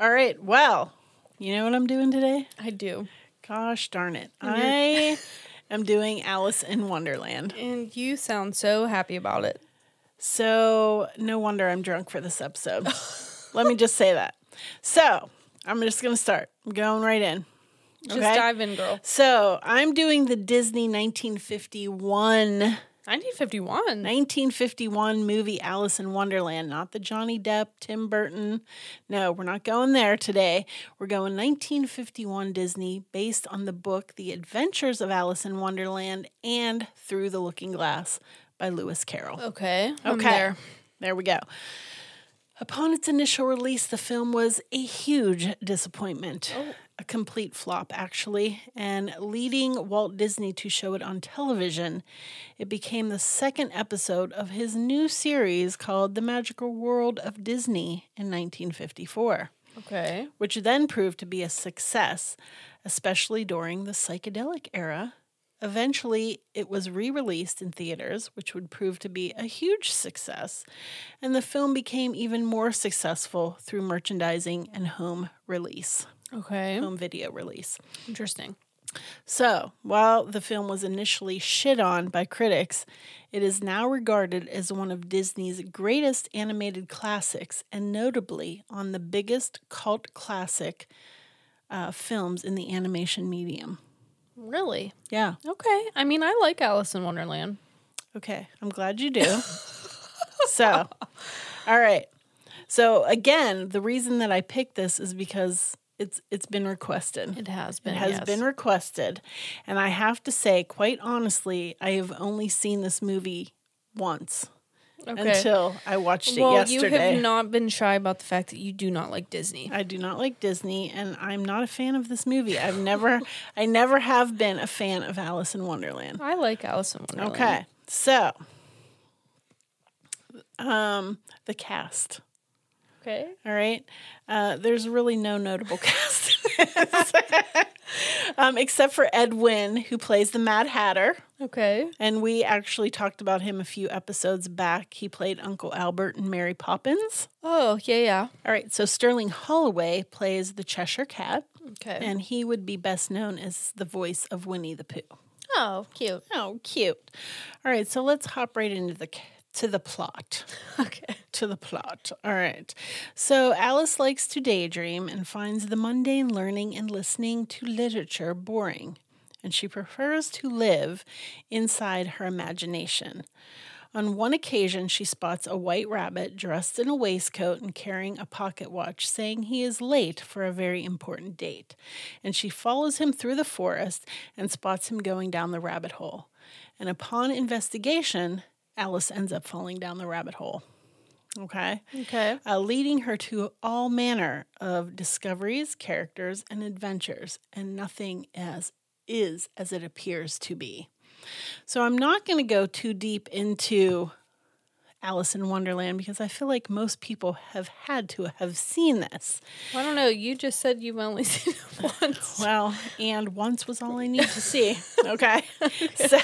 All right. Well, you know what I'm doing today? I do. Gosh darn it. I am doing Alice in Wonderland. And you sound so happy about it. So, no wonder I'm drunk for this episode. Let me just say that. So, I'm just going to start. I'm going right in. Just Okay. dive in, girl. So, I'm doing the Disney 1951 1951. 1951 movie Alice in Wonderland, not the Johnny Depp, Tim Burton. No, we're not going there today. We're going 1951 Disney based on the book The Adventures of Alice in Wonderland and Through the Looking Glass by Lewis Carroll. Okay. I'm Okay. there. There we go. Upon its initial release, the film was a huge disappointment. A complete flop, actually, and leading Walt Disney to show it on television. It became the second episode of his new series called The Magical World of Disney in 1954, Okay. which then proved to be a success, especially during the psychedelic era. Eventually, it was re released in theaters, which would prove to be a huge success, and the film became even more successful through merchandising and home release, Okay. home video release. Interesting. So, while the film was initially shit on by critics, it is now regarded as one of Disney's greatest animated classics and notably on the biggest cult classic uh, films in the animation medium. Really? Yeah. Okay. I mean, I like Alice in Wonderland. Okay, I'm glad you do. so, all right. So again, the reason that I picked this is because it's it's been requested. It has been. It has yes. been requested, and I have to say, quite honestly, I have only seen this movie once Okay. until I watched it well, yesterday. you have not been shy about the fact that you do not like Disney. I do not like Disney, and I'm not a fan of this movie. I've never, I never have been a fan of Alice in Wonderland. I like Alice in Wonderland. Okay, so um, the cast. Okay. All right. Uh, there's really no notable cast this. um, except for Ed Wynn, who plays the Mad Hatter. Okay. And we actually talked about him a few episodes back. He played Uncle Albert in Mary Poppins. Oh, yeah, yeah. All right. So Sterling Holloway plays the Cheshire Cat, Okay. and he would be best known as the voice of Winnie the Pooh. oh, cute. Oh, cute. All right. So let's hop right into the to the plot. Okay. to the plot. All right. So Alice likes to daydream and finds the mundane learning and listening to literature boring, and she prefers to live inside her imagination. On one occasion, she spots a white rabbit dressed in a waistcoat and carrying a pocket watch, saying he is late for a very important date. And she follows him through the forest and spots him going down the rabbit hole. And upon investigation, Alice ends up falling down the rabbit hole. Okay. Okay. Uh, leading her to all manner of discoveries, characters, and adventures, and nothing as is as it appears to be. So I'm not going to go too deep into Alice in Wonderland because I feel like most people have had to have seen this. Well, I don't know. You just said you've only seen it once. Well, and once was all I need to see. Okay. So,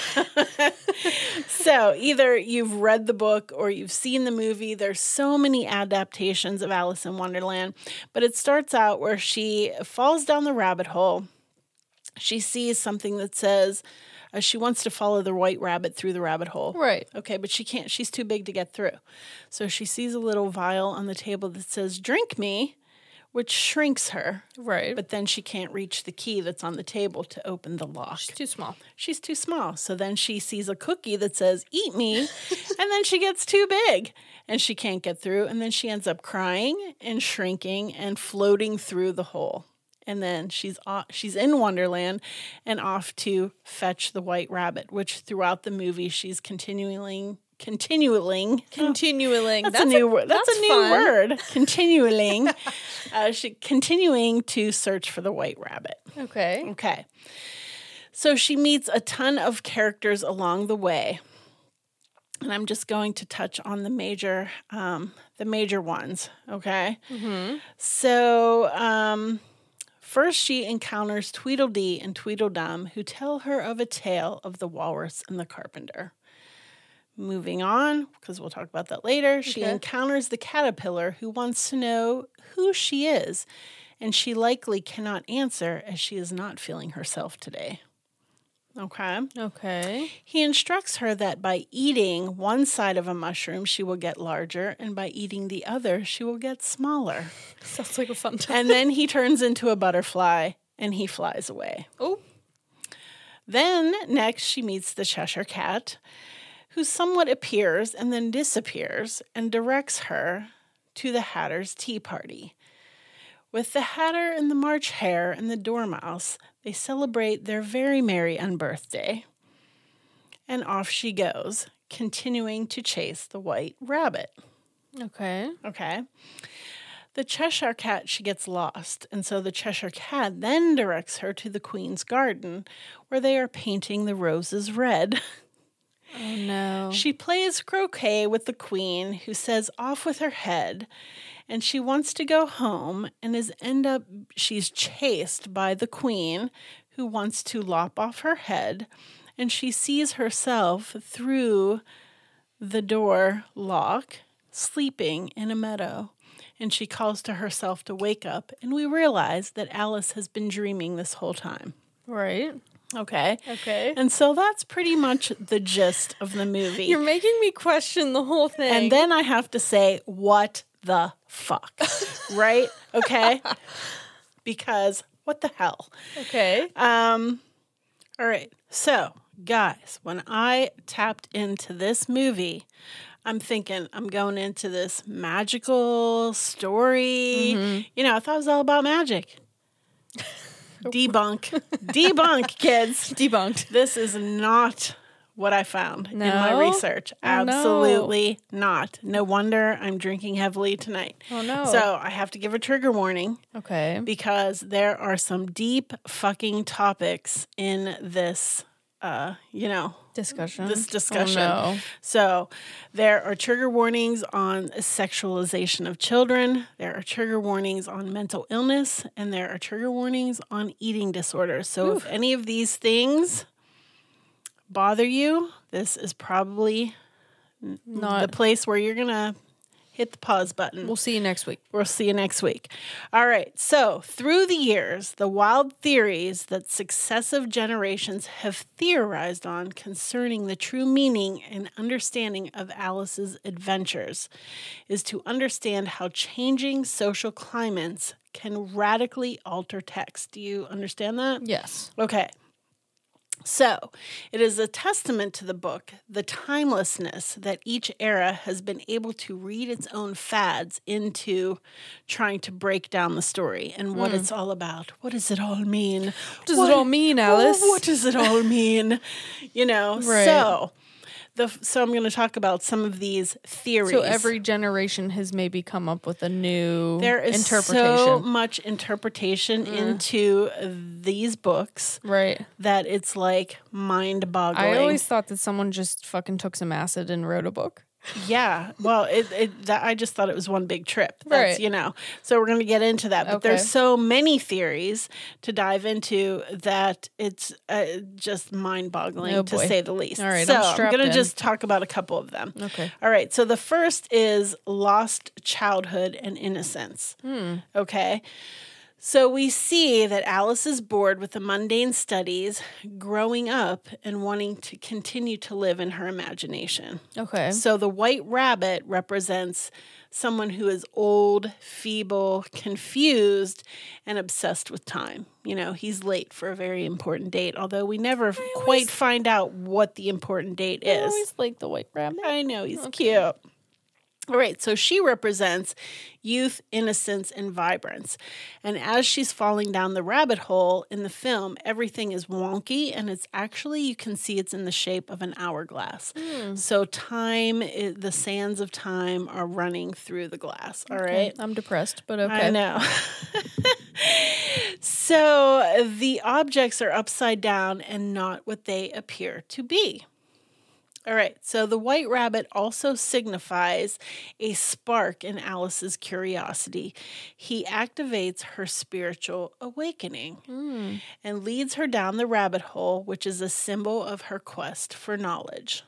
so either you've read the book or you've seen the movie. There's so many adaptations of Alice in Wonderland, but it starts out where she falls down the rabbit hole. She sees something that says uh, she wants to follow the white rabbit through the rabbit hole. Right. Okay, but she can't. She's too big to get through. So she sees a little vial on the table that says, Drink me, which shrinks her. Right. But then she can't reach the key that's on the table to open the lock. She's too small. She's too small. So then she sees a cookie that says, Eat me. and then she gets too big and she can't get through. And then she ends up crying and shrinking and floating through the hole. And then she's off, she's in Wonderland and off to fetch the white rabbit, which throughout the movie she's continuing continuing Continuing. that's, a new word. That's, a new fun. word. Continuing, uh, she continuing to search for the white rabbit. Okay. Okay. So she meets a ton of characters along the way. And I'm just going to touch on the major um, the major ones, okay? So, um, first she encounters Tweedledee and Tweedledum who tell her of a tale of the walrus and the carpenter. Moving on, because we'll talk about that later, she Okay. encounters the caterpillar who wants to know who she is, and she likely cannot answer as she is not feeling herself today. Okay. Okay. He instructs her that by eating one side of a mushroom, she will get larger, and by eating the other, she will get smaller. Sounds like a fun time. And then he turns into a butterfly and he flies away. Oh. Then next, she meets the Cheshire Cat, who somewhat appears and then disappears and directs her to the Hatter's tea party. With the Hatter and the March Hare and the Dormouse, they celebrate their very merry unbirthday. And off she goes, continuing to chase the white rabbit. Okay. Okay. The Cheshire Cat, she gets lost, and so the Cheshire Cat then directs her to the Queen's garden, where they are painting the roses red. Oh no. She plays croquet with the Queen, who says off with her head, and she wants to go home, and is end up she's chased by the Queen, who wants to lop off her head, and she sees herself through the door lock, sleeping in a meadow. And she calls to herself to wake up, and we realize that Alice has been dreaming this whole time. Right. Okay. Okay. And so that's pretty much the gist of the movie. You're making me question the whole thing. and then I have to say, what the fuck? right? Okay. because what the hell? okay. Um, all right. So, guys, when I tapped into this movie, I'm thinking I'm going into this magical story. You know, I thought it was all about magic. Debunk. Debunk, kids. Debunked. This is not what I found in my No? research. Oh, no. Absolutely not. No wonder I'm drinking heavily tonight. Oh no. So I have to give a trigger warning okay. because there are some deep fucking topics in this, uh, you know, Discussion. this discussion. Oh, no. So, there are trigger warnings on sexualization of children, there are trigger warnings on mental illness, and there are trigger warnings on eating disorders. So, if any of these things bother you, this is probably not the place where you're going to hit the pause button. We'll see you next week. We'll see you next week. All right. So, through the years, the wild theories that successive generations have theorized on concerning the true meaning and understanding of Alice's adventures is to understand how changing social climates can radically alter text. Do you understand that? Yes. Okay. So, it is a testament to the book, the timelessness that each era has been able to read its own fads into trying to break down the story and what hmm. it's all about. What does it all mean? What does it all mean, Alice? What does it all mean? You know, Right. so the so I'm going to talk about some of these theories. So every generation has maybe come up with a new there is interpretation. so much interpretation mm. into these books right. that it's like mind boggling. I always thought that someone just fucking took some acid and wrote a book. Yeah. Well, it, it that, I just thought it was one big trip. That's, Right. You know. So we're going to get into that, but Okay. there's so many theories to dive into that it's uh, just mind boggling Oh, to say the least. All right, So I'm I'm, going to just talk about a couple of them. Okay. All right. So the first is lost childhood and innocence. Hmm. Okay. So we see that Alice is bored with the mundane studies, growing up and wanting to continue to live in her imagination. Okay. So the white rabbit represents someone who is old, feeble, confused, and obsessed with time. You know, he's late for a very important date, although we never quite find out what the important date I is. always like the white rabbit. I know he's cute. All right, so she represents youth, innocence, and vibrance. And as she's falling down the rabbit hole in the film, everything is wonky, and it's actually, you can see it's in the shape of an hourglass. Hmm. So, time, the sands of time are running through the glass. All right. I'm depressed, but okay. I know. so the objects are upside down and not what they appear to be. All right, so the white rabbit also signifies a spark in Alice's curiosity. He activates her spiritual awakening hmm. and leads her down the rabbit hole, which is a symbol of her quest for knowledge.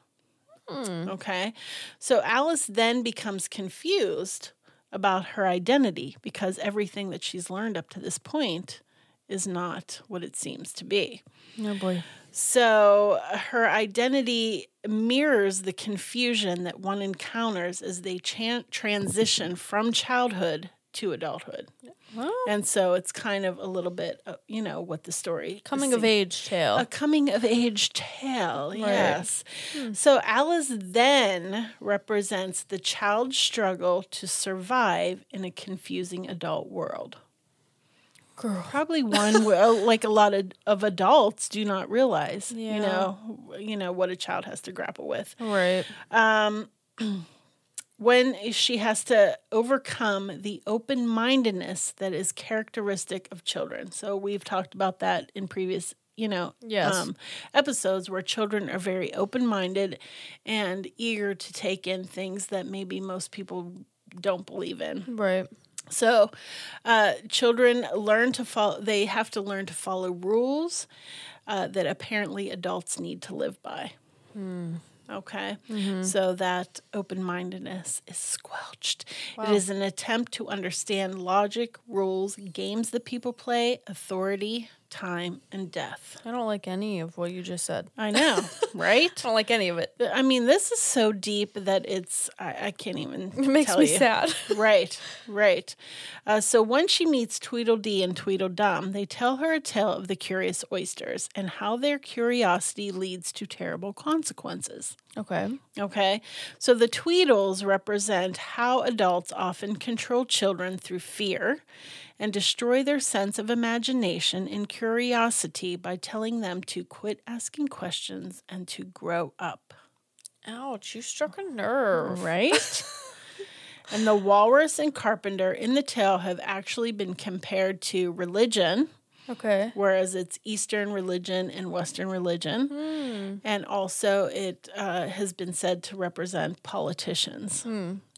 Hmm. Okay, so Alice then becomes confused about her identity because everything that she's learned up to this point is not what it seems to be. Oh boy. So her identity mirrors the confusion that one encounters as they transition from childhood to adulthood. Well, And so it's kind of a little bit, uh, you know, what the story is coming of age tale. A coming of age tale, yes. So Alice then represents the child's struggle to survive in a confusing adult world. Girl. Probably one where, uh, like a lot of, of adults, do not realize, Yeah. you know, you know what a child has to grapple with Right. when she has to overcome the open mindedness that is characteristic of children. So we've talked about that in previous, you know, um, Yes. episodes where children are very open minded and eager to take in things that maybe most people don't believe in. Right. So, uh, children learn to follow, they have to learn to follow rules uh, that apparently adults need to live by. Okay. So that open mindedness is squelched. It is an attempt to understand logic, rules, games that people play, authority, time, and death. I don't like any of what you just said. I know, right? I don't like any of it. I mean, this is so deep that it's, I, I can't even. It makes me you. sad. right, right. Uh, so when she meets Tweedledee and Tweedledum, they tell her a tale of the curious oysters and how their curiosity leads to terrible consequences. Okay. Okay, so the Tweedles represent how adults often control children through fear and destroy their sense of imagination and curiosity by telling them to quit asking questions and to grow up. Ouch, you struck a nerve. Right? and the walrus and carpenter in the tale have actually been compared to religion Okay. whereas it's Eastern religion and Western religion. Hmm. And also, it uh, has been said to represent politicians.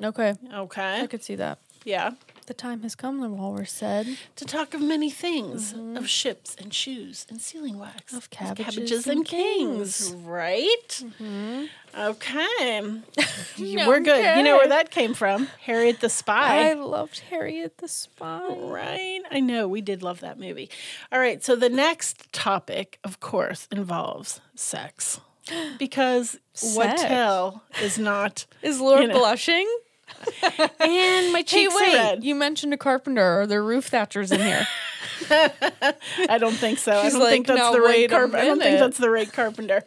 Okay. Okay. I could see that. Yeah. The time has come, the walrus said. To talk of many things mm-hmm. of ships and shoes and sealing wax, Of cabbages and and kings. Right? Mm-hmm. Okay. You- We're good. You know where that came from Harriet the Spy. I loved Harriet the Spy. Right. I know. We did love that movie. All right. So the next topic, of course, involves sex. Because what tell is not. Is Laura You know. blushing? And my Hey, cheeks are red. You mentioned a carpenter. Are there roof thatchers in here? I don't think so. I don't think that's "Now the right carpenter. I don't think that's the right carpenter.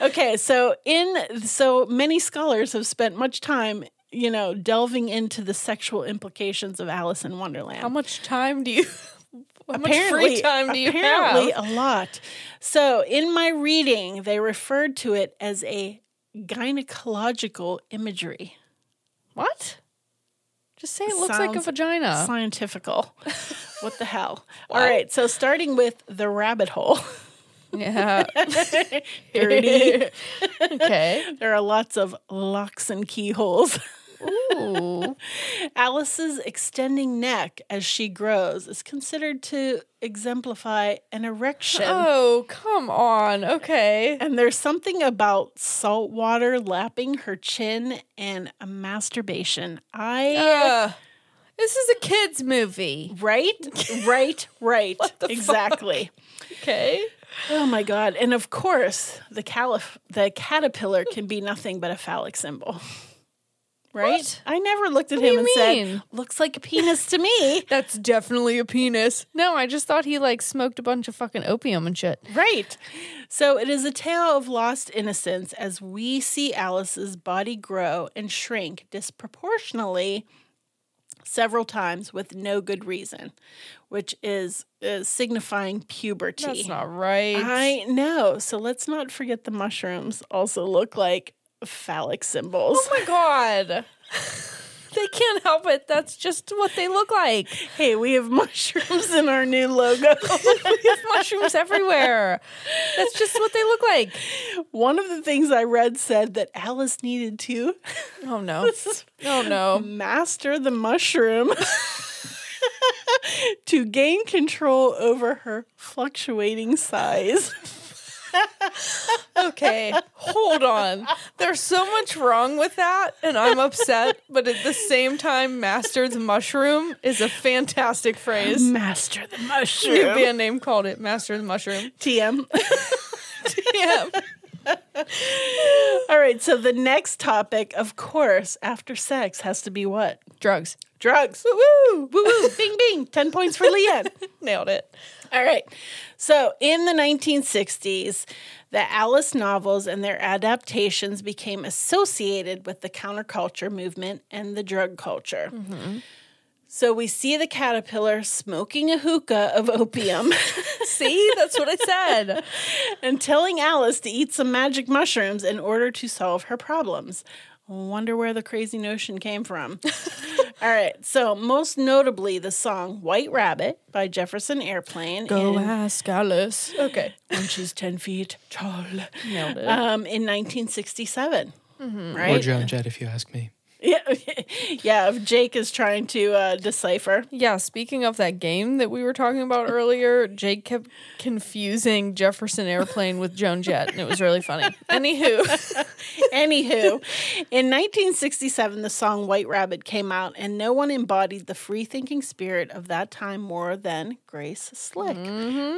okay, so in so many scholars have spent much time, you know, delving into the sexual implications of Alice in Wonderland. How much time do you? How much apparently, free time do you apparently have? a lot. So in my reading, they referred to it as a gynecological imagery. What? Just say it looks like a vagina. Scientifical. what the hell? All right, so starting with the rabbit hole. yeah. Okay. There are lots of locks and keyholes. Ooh. Alice's extending neck as she grows is considered to exemplify an erection. Oh, come on. Okay. And there's something about salt water lapping her chin and a masturbation. I Uh, this is a kids movie. right, right, right. exactly. Okay. Oh my god! And of course, the calif- the caterpillar can be nothing but a phallic symbol. Right? What? I never looked at What him and said, mean? "Looks like a penis to me." That's definitely a penis. No, I just thought he like smoked a bunch of fucking opium and shit. Right. So it is a tale of lost innocence as we see Alice's body grow and shrink disproportionately several times with no good reason, which is uh, signifying puberty. That's not right. I know. So let's not forget the mushrooms also look like phallic symbols. oh my god. they can't help it. That's just what they look like. hey, we have mushrooms in our new logo. We have mushrooms everywhere. That's just what they look like. One of the things I read said that Alice needed to Oh no. Oh no. master the mushroom to gain control over her fluctuating size. Okay, hold on. There's so much wrong with that, and I'm upset. But at the same time, Master the Mushroom is a fantastic phrase. Master the New mushroom. band name called it Master the Mushroom. TM. TM. All right, so the next topic, of course, after sex has to be what? Drugs. Drugs. Woo Woo woo. woo. bing bing. 10 points for Leanne. Nailed it. All right. So in the 1960s, the Alice novels and their adaptations became associated with the counterculture movement and the drug culture. Mm-hmm. So we see the caterpillar smoking a hookah of opium See, that's what I said. and telling Alice to eat some magic mushrooms in order to solve her problems. Wonder where the crazy notion came from. All right. So, most notably, the song White Rabbit by Jefferson Airplane. Go in- ask Alice. Okay. when she's 10 feet tall. Nailed it. Um, in 1967. Or Right? Joan Jett, if you ask me. Yeah. yeah. If Jake is trying to uh, decipher. Yeah, speaking of that game that we were talking about earlier, Jake kept confusing Jefferson Airplane with Joan Jett, and it was really funny. Anywho, Anywho, in 1967, the song White Rabbit came out, and no one embodied the free thinking spirit of that time more than Grace Slick,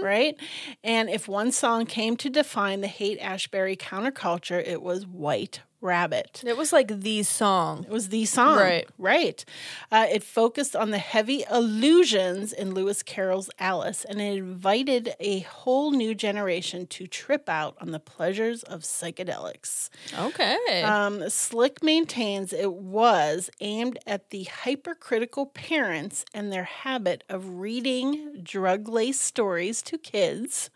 right? And if one song came to define the Haight-Ashbury counterculture, it was White Rabbit. it was like the song. It was the song. Right. Right. Uh, it focused on the heavy illusions in Lewis Carroll's Alice, and it invited a whole new generation to trip out on the pleasures of psychedelics. Okay. Um, Slick maintains it was aimed at the hypercritical parents and their habit of reading drug laced stories to kids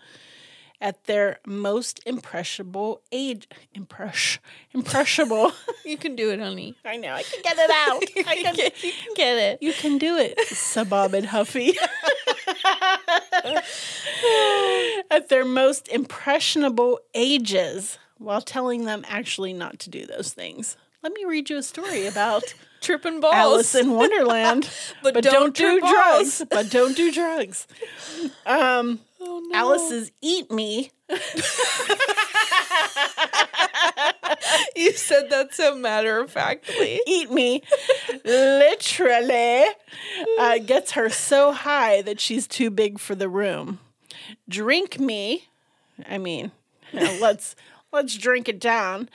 at their most impressionable age. Impress, impressionable. you can do it, honey. I know. I can get it out. I can, you can get it. you can do it, Sabob and Huffy. at their most impressionable ages while telling them actually not to do those things. Let me read you a story about Tripping balls. Alice in Wonderland, But don't do do balls. drugs. But don't do drugs. Um, Oh, no. Alice's Eat Me. You said that so matter of factly. eat me. Literally uh, gets her so high that she's too big for the room. Drink me. I mean let's let's drink it down.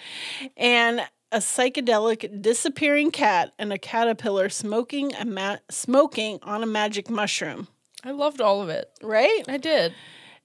And a psychedelic disappearing cat and a caterpillar smoking a ma- smoking on a magic mushroom I loved all of it. right I did.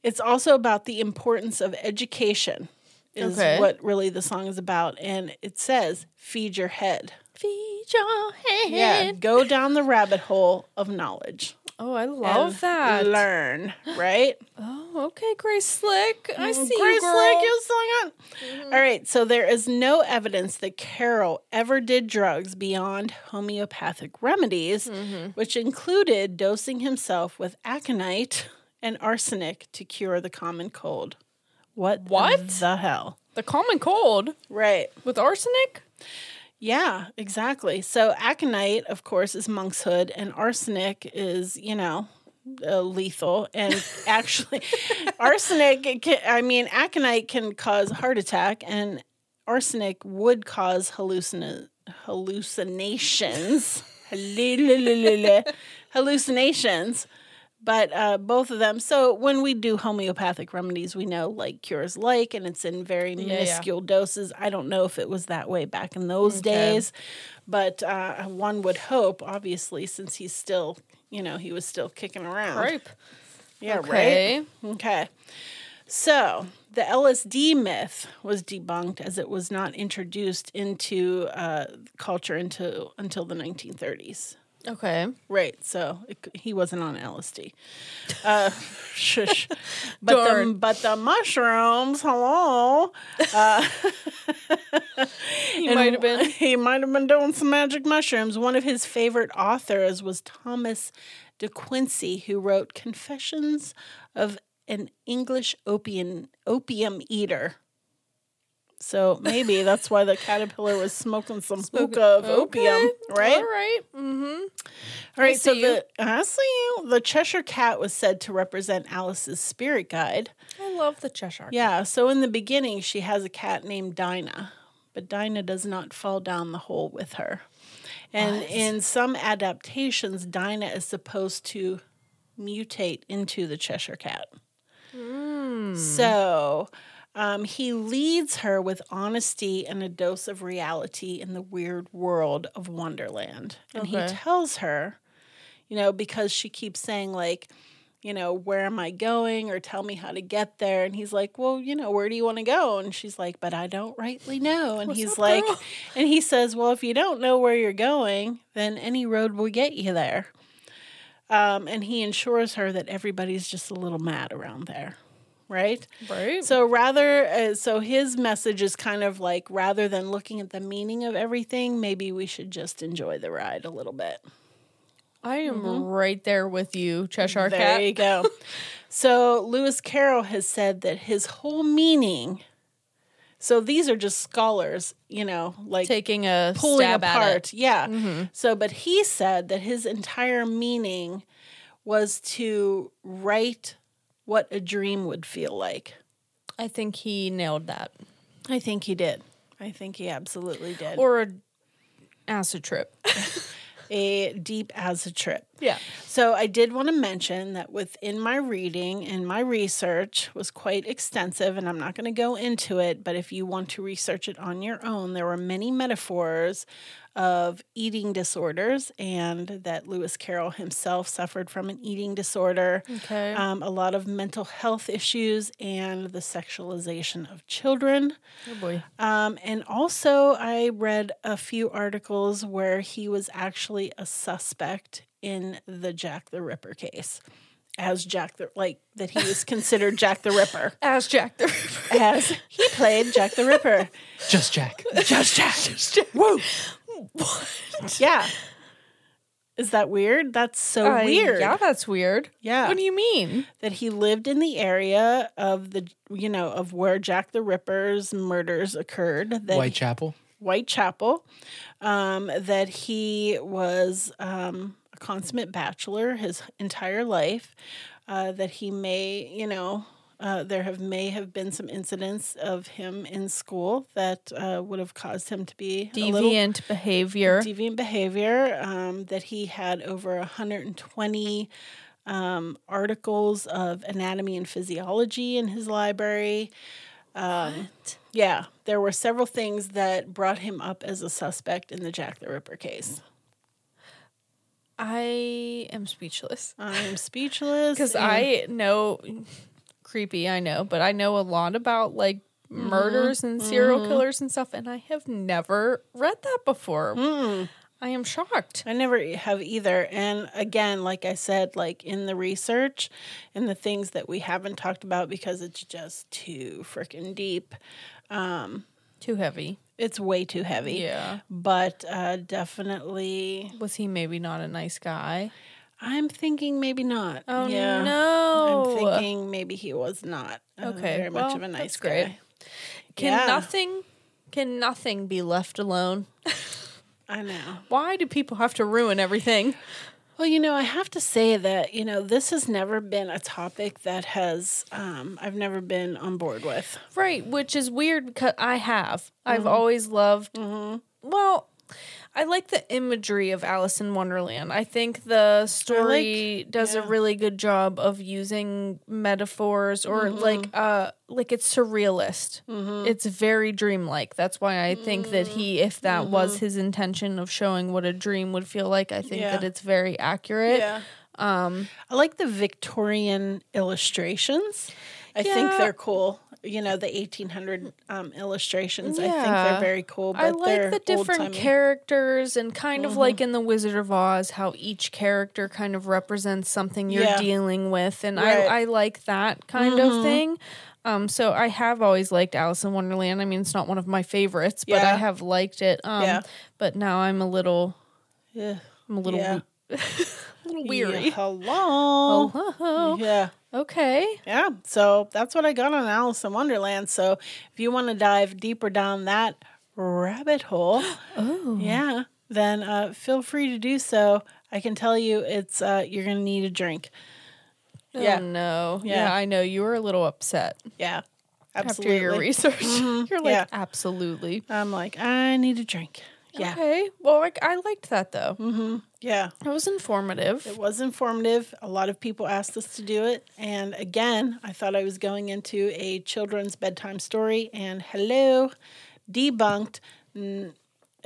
it's also about the importance of education is Okay. what really the song is about and it says feed your head Feed your head. Yeah, go down the rabbit hole of knowledge. Oh, I love that. Learn, right? oh, okay, Grace Slick. I mm-hmm. see Grace you, girl. Slick, you sing it. All right, so there is no evidence that Carroll ever did drugs beyond homeopathic remedies, mm-hmm. which included dosing himself with aconite and arsenic to cure the common cold. What? What? the hell? The common cold Right. with arsenic. Yeah, exactly. So aconite, of course, is monkshood, and arsenic is, you know, uh, lethal. And actually, arsenic, can, I mean, aconite can cause heart attack, and arsenic would cause hallucina- hallucinations. hallucinations. But uh, both of them. So when we do homeopathic remedies, we know like cures like, and it's in very yeah. minuscule doses. I don't know if it was that way back in those days, but uh, one would hope, obviously, since he's still, you know, he was still kicking around. Ripe. Yeah, Okay. right. Okay. So the LSD myth was debunked as it was not introduced into uh, culture into until the 1930s. Okay. Right. So it, he wasn't on LSD. Uh, shush. But the, but the mushrooms, hello. Uh, He might have been. He might have been doing some magic mushrooms. One of his favorite authors was Thomas de Quincey, who wrote Confessions of an English opium opium eater. So maybe that's why the caterpillar was smoking some hookah of opium, right? All right. Mm-hmm. All right, so you. the I see you. The Cheshire Cat was said to represent Alice's spirit guide. I love the Cheshire. Yeah, so in the beginning, she has a cat named Dinah, but Dinah does not fall down the hole with her. And in some adaptations, Dinah is supposed to mutate into the Cheshire Cat. So um, he leads her with honesty and a dose of reality in the weird world of Wonderland. And he tells her, you know, because she keeps saying, like, you know, where am I going or tell me how to get there. And he's like, well, you know, where do you want to go? And she's like, but I don't rightly know. And he's up, like, girl? and he says, well, if you don't know where you're going, then any road will get you there. Um, and he ensures her that everybody's just a little mad around there. Right? Right. So rather, uh, so his message is kind of like rather than looking at the meaning of everything, maybe we should just enjoy the ride a little bit. I am right there with you, Cheshire There Cat. There you go. so Lewis Carroll has said that his whole meaning. So these are just scholars, you know, like Taking a pulling stab at apart. it. Yeah. So, but he said that his entire meaning was to write what a dream would feel like. I think he nailed that. I think he did. I think he absolutely did. Or a acid trip. a deep as a trip. Yeah. So I did want to mention that within my reading and my research was quite extensive and I'm not going to go into it, but if you want to research it on your own, there were many metaphors of eating disorders and that Lewis Carroll himself suffered from an eating disorder. Okay. Um, a lot of mental health issues and the sexualization of children. Oh boy. Um, and also, I read a few articles where he was actually a suspect in the Jack the Ripper case, as Jack the like that he was considered Jack the Ripper, As Jack the Ripper. as he played Jack the Ripper. Just Jack. Just Jack. just Woo. Yeah. Is that weird? That's so Uh, weird. Yeah, that's weird. Yeah. What do you mean? that he lived in the area of the you know of where Jack the Ripper's murders occurred. That Whitechapel. Whitechapel. Um, that he was um, a consummate bachelor his entire life. Uh, that he may, you know, uh, there have may have been some incidents of him in school that uh, would have caused him to be a Deviant behavior. deviant behavior. Um, that he had over 120 um, articles of anatomy and physiology in his library. Um, yeah, there were several things that brought him up as a suspect in the Jack the Ripper case. I am speechless I'm speechless because I know creepy. I know, but I know a lot about like Mm-hmm. murders and serial killers and stuff, and I have never read that before. Mm. I am shocked. I never have either. And again, like I said, like in the research and the things that we haven't talked about because it's just too freaking deep. Um, Too heavy. It's way too heavy. Yeah. But uh, definitely, Was he maybe not a nice guy? I'm thinking maybe not. Oh yeah. no! I'm thinking maybe he was not uh, Okay, very much well, of a nice that's guy. great. Can Yeah. nothing can nothing be left alone? I know. Why do people have to ruin everything? Well, you know, I have to say that, you know, this has never been a topic that has, um, I've never been on board with. Right, which is weird because I have. Mm-hmm. I've always loved. Well, I like the imagery of Alice in Wonderland. I think the story does a really good job of using metaphors or Mm-hmm. like uh like it's surrealist. It's very dreamlike. That's why I think that he if that was his intention of showing what a dream would feel like, I think Mm-hmm. Yeah. that it's very accurate. Yeah. Um, I like the Victorian illustrations. I think they're cool. You know, the 1800 um, illustrations. I think they're very cool. But I like the different old-timey. characters and kind of Mm-hmm. like in the Wizard of Oz, how each character kind of represents something you're Yeah. dealing with, and Right. Mm-hmm. I I like that kind of thing. Um, so I have always liked Alice in Wonderland. I mean, it's not one of my favorites, but I have liked it. Um, Yeah. but now I'm a little, Yeah. I'm a little, Yeah. weary. Yeah, hello. Oh, Yeah. okay. Yeah. So that's what I got on Alice in Wonderland. So if you want to dive deeper down that rabbit hole, Oh, yeah, then uh, feel free to do so. I can tell you it's uh, you're gonna need a drink. Yeah. Oh, no. Yeah. Yeah. I know you were a little upset Yeah. Absolutely. after your research. You're like, Yeah. absolutely. I'm like, I need a drink. Yeah. Okay. Well, I, I liked that though. Yeah. It was informative. It was informative. A lot of people asked us to do it. And again, I thought I was going into a children's bedtime story, and hello, debunked.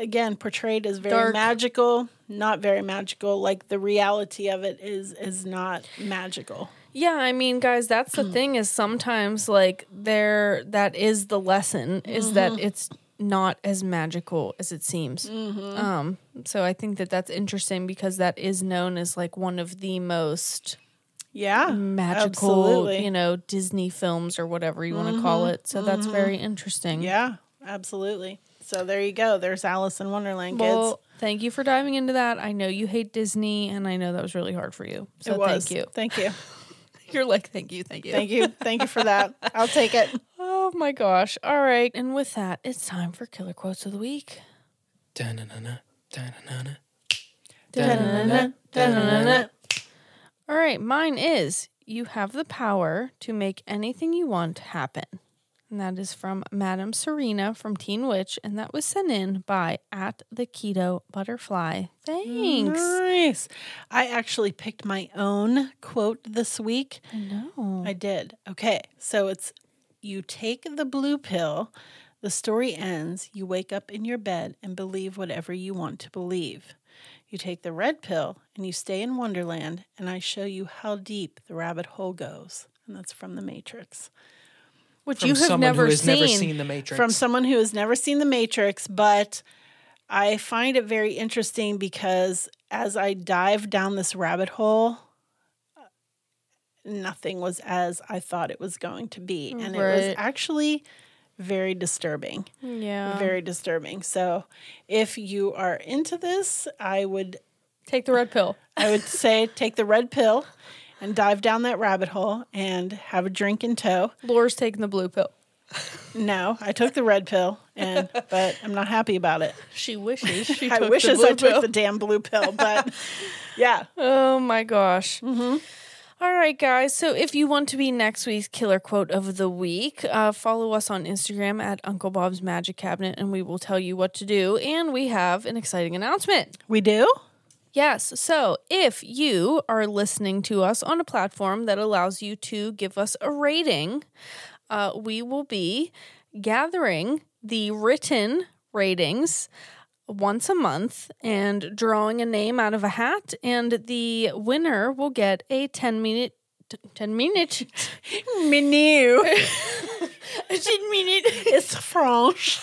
Again, portrayed as very Dark. magical, not very magical. Like the reality of it is is not magical. Yeah, I mean, guys, that's Mm. the thing is sometimes like there that is the lesson is Mm-hmm. that it's not as magical as it seems. Mm-hmm. Um, so I think that that's interesting because that is known as like one of the most Yeah, magical, absolutely. you know, Disney films or whatever you want to call it. So that's very interesting. Mm-hmm. Yeah, absolutely. So there you go. There's Alice in Wonderland, kids. Well, thank you for diving into that. I know you hate Disney, and I know that was really hard for you. So it was. thank you. Thank you. You're like, thank you, thank you. Thank you. Thank you for that. I'll take it. Oh my gosh. All right. And with that, it's time for killer quotes of the week. Da-na-na-na, da-na-na-na. All right. Mine is You have the power to make anything you want happen. And that is from Madame Serena from Teen Witch. And that was sent in by at the Keto Butterfly. Thanks. Nice. I actually picked my own quote this week. I know. I did. Okay. So it's you take the blue pill, the story ends, you wake up in your bed and believe whatever you want to believe. You take the red pill and you stay in Wonderland, and I show you how deep the rabbit hole goes. And that's from The Matrix. Which From you have never seen. never seen The Matrix. From someone who has never seen The Matrix, but I find it very interesting because as I dive down this rabbit hole, nothing was as I thought it was going to be. And it was actually very disturbing. yeah. Very disturbing. So if you are into this, I would Take the red pill. I would say take the red pill and dive down that rabbit hole and have a drink in tow. Laura's taking the blue pill. No, I took the red pill, and but I'm not happy about it. She wishes she I wishes I took pill. the damn blue pill, but yeah. Oh my gosh. Mm-hmm. All right, guys. So if you want to be next week's killer quote of the week, uh, follow us on Instagram at Uncle Bob's Magic Cabinet and we will tell you what to do. And we have an exciting announcement. We do? Yes. So if you are listening to us on a platform that allows you to give us a rating, uh, we will be gathering the written ratings once a month and drawing a name out of a hat. And the winner will get a 10 minute. 10 minute. Menu. I didn't mean it. it's French.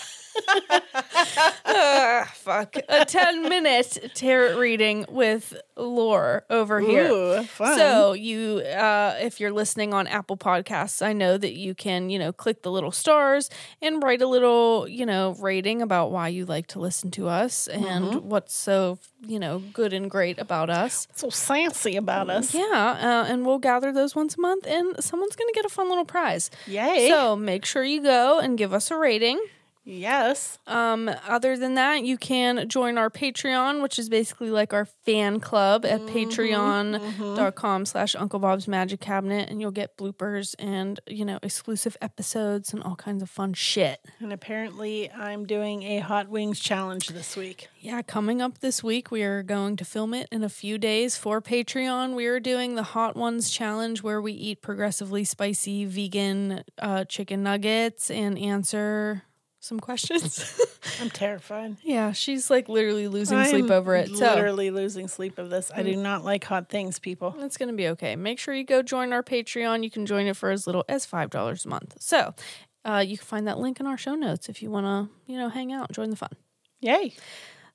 Ah, fuck. A 10 minute tarot reading with Lore over here. Ooh. So you, uh, if you're listening on Apple Podcasts, I know that you can, you know, click the little stars and write a little, you know, rating about why you like to listen to us and Mm-hmm. what's so, you know, good and great about us. so sassy about us. Yeah, uh, and we'll gather those once a month, and someone's going to get a fun little prize. Yay. So make sure you go and give us a rating. Yes. Um, other than that, you can join our Patreon, which is basically like our fan club at patreon.com slash Uncle Bob's Magic Cabinet, and you'll get bloopers and, you know, exclusive episodes and all kinds of fun shit. And apparently, I'm doing a hot wings challenge this week. Yeah, coming up this week, we are going to film it in a few days for Patreon. We are doing the Hot Ones Challenge where we eat progressively spicy vegan uh, chicken nuggets and answer some questions. I'm terrified. yeah, she's like literally losing sleep over it. So Literally losing sleep of this. I do not like hot things, people. It's going to be okay. Make sure you go join our Patreon. You can join it for as little as $5 a month. So, uh, you can find that link in our show notes if you want to, you know, hang out, and join the fun. Yay.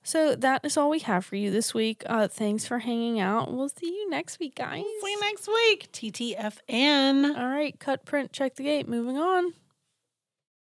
So, that is all we have for you this week. Uh, thanks for hanging out. We'll see you next week, guys. See you next week. TTFN. All right, cut, print, check the gate. Moving on.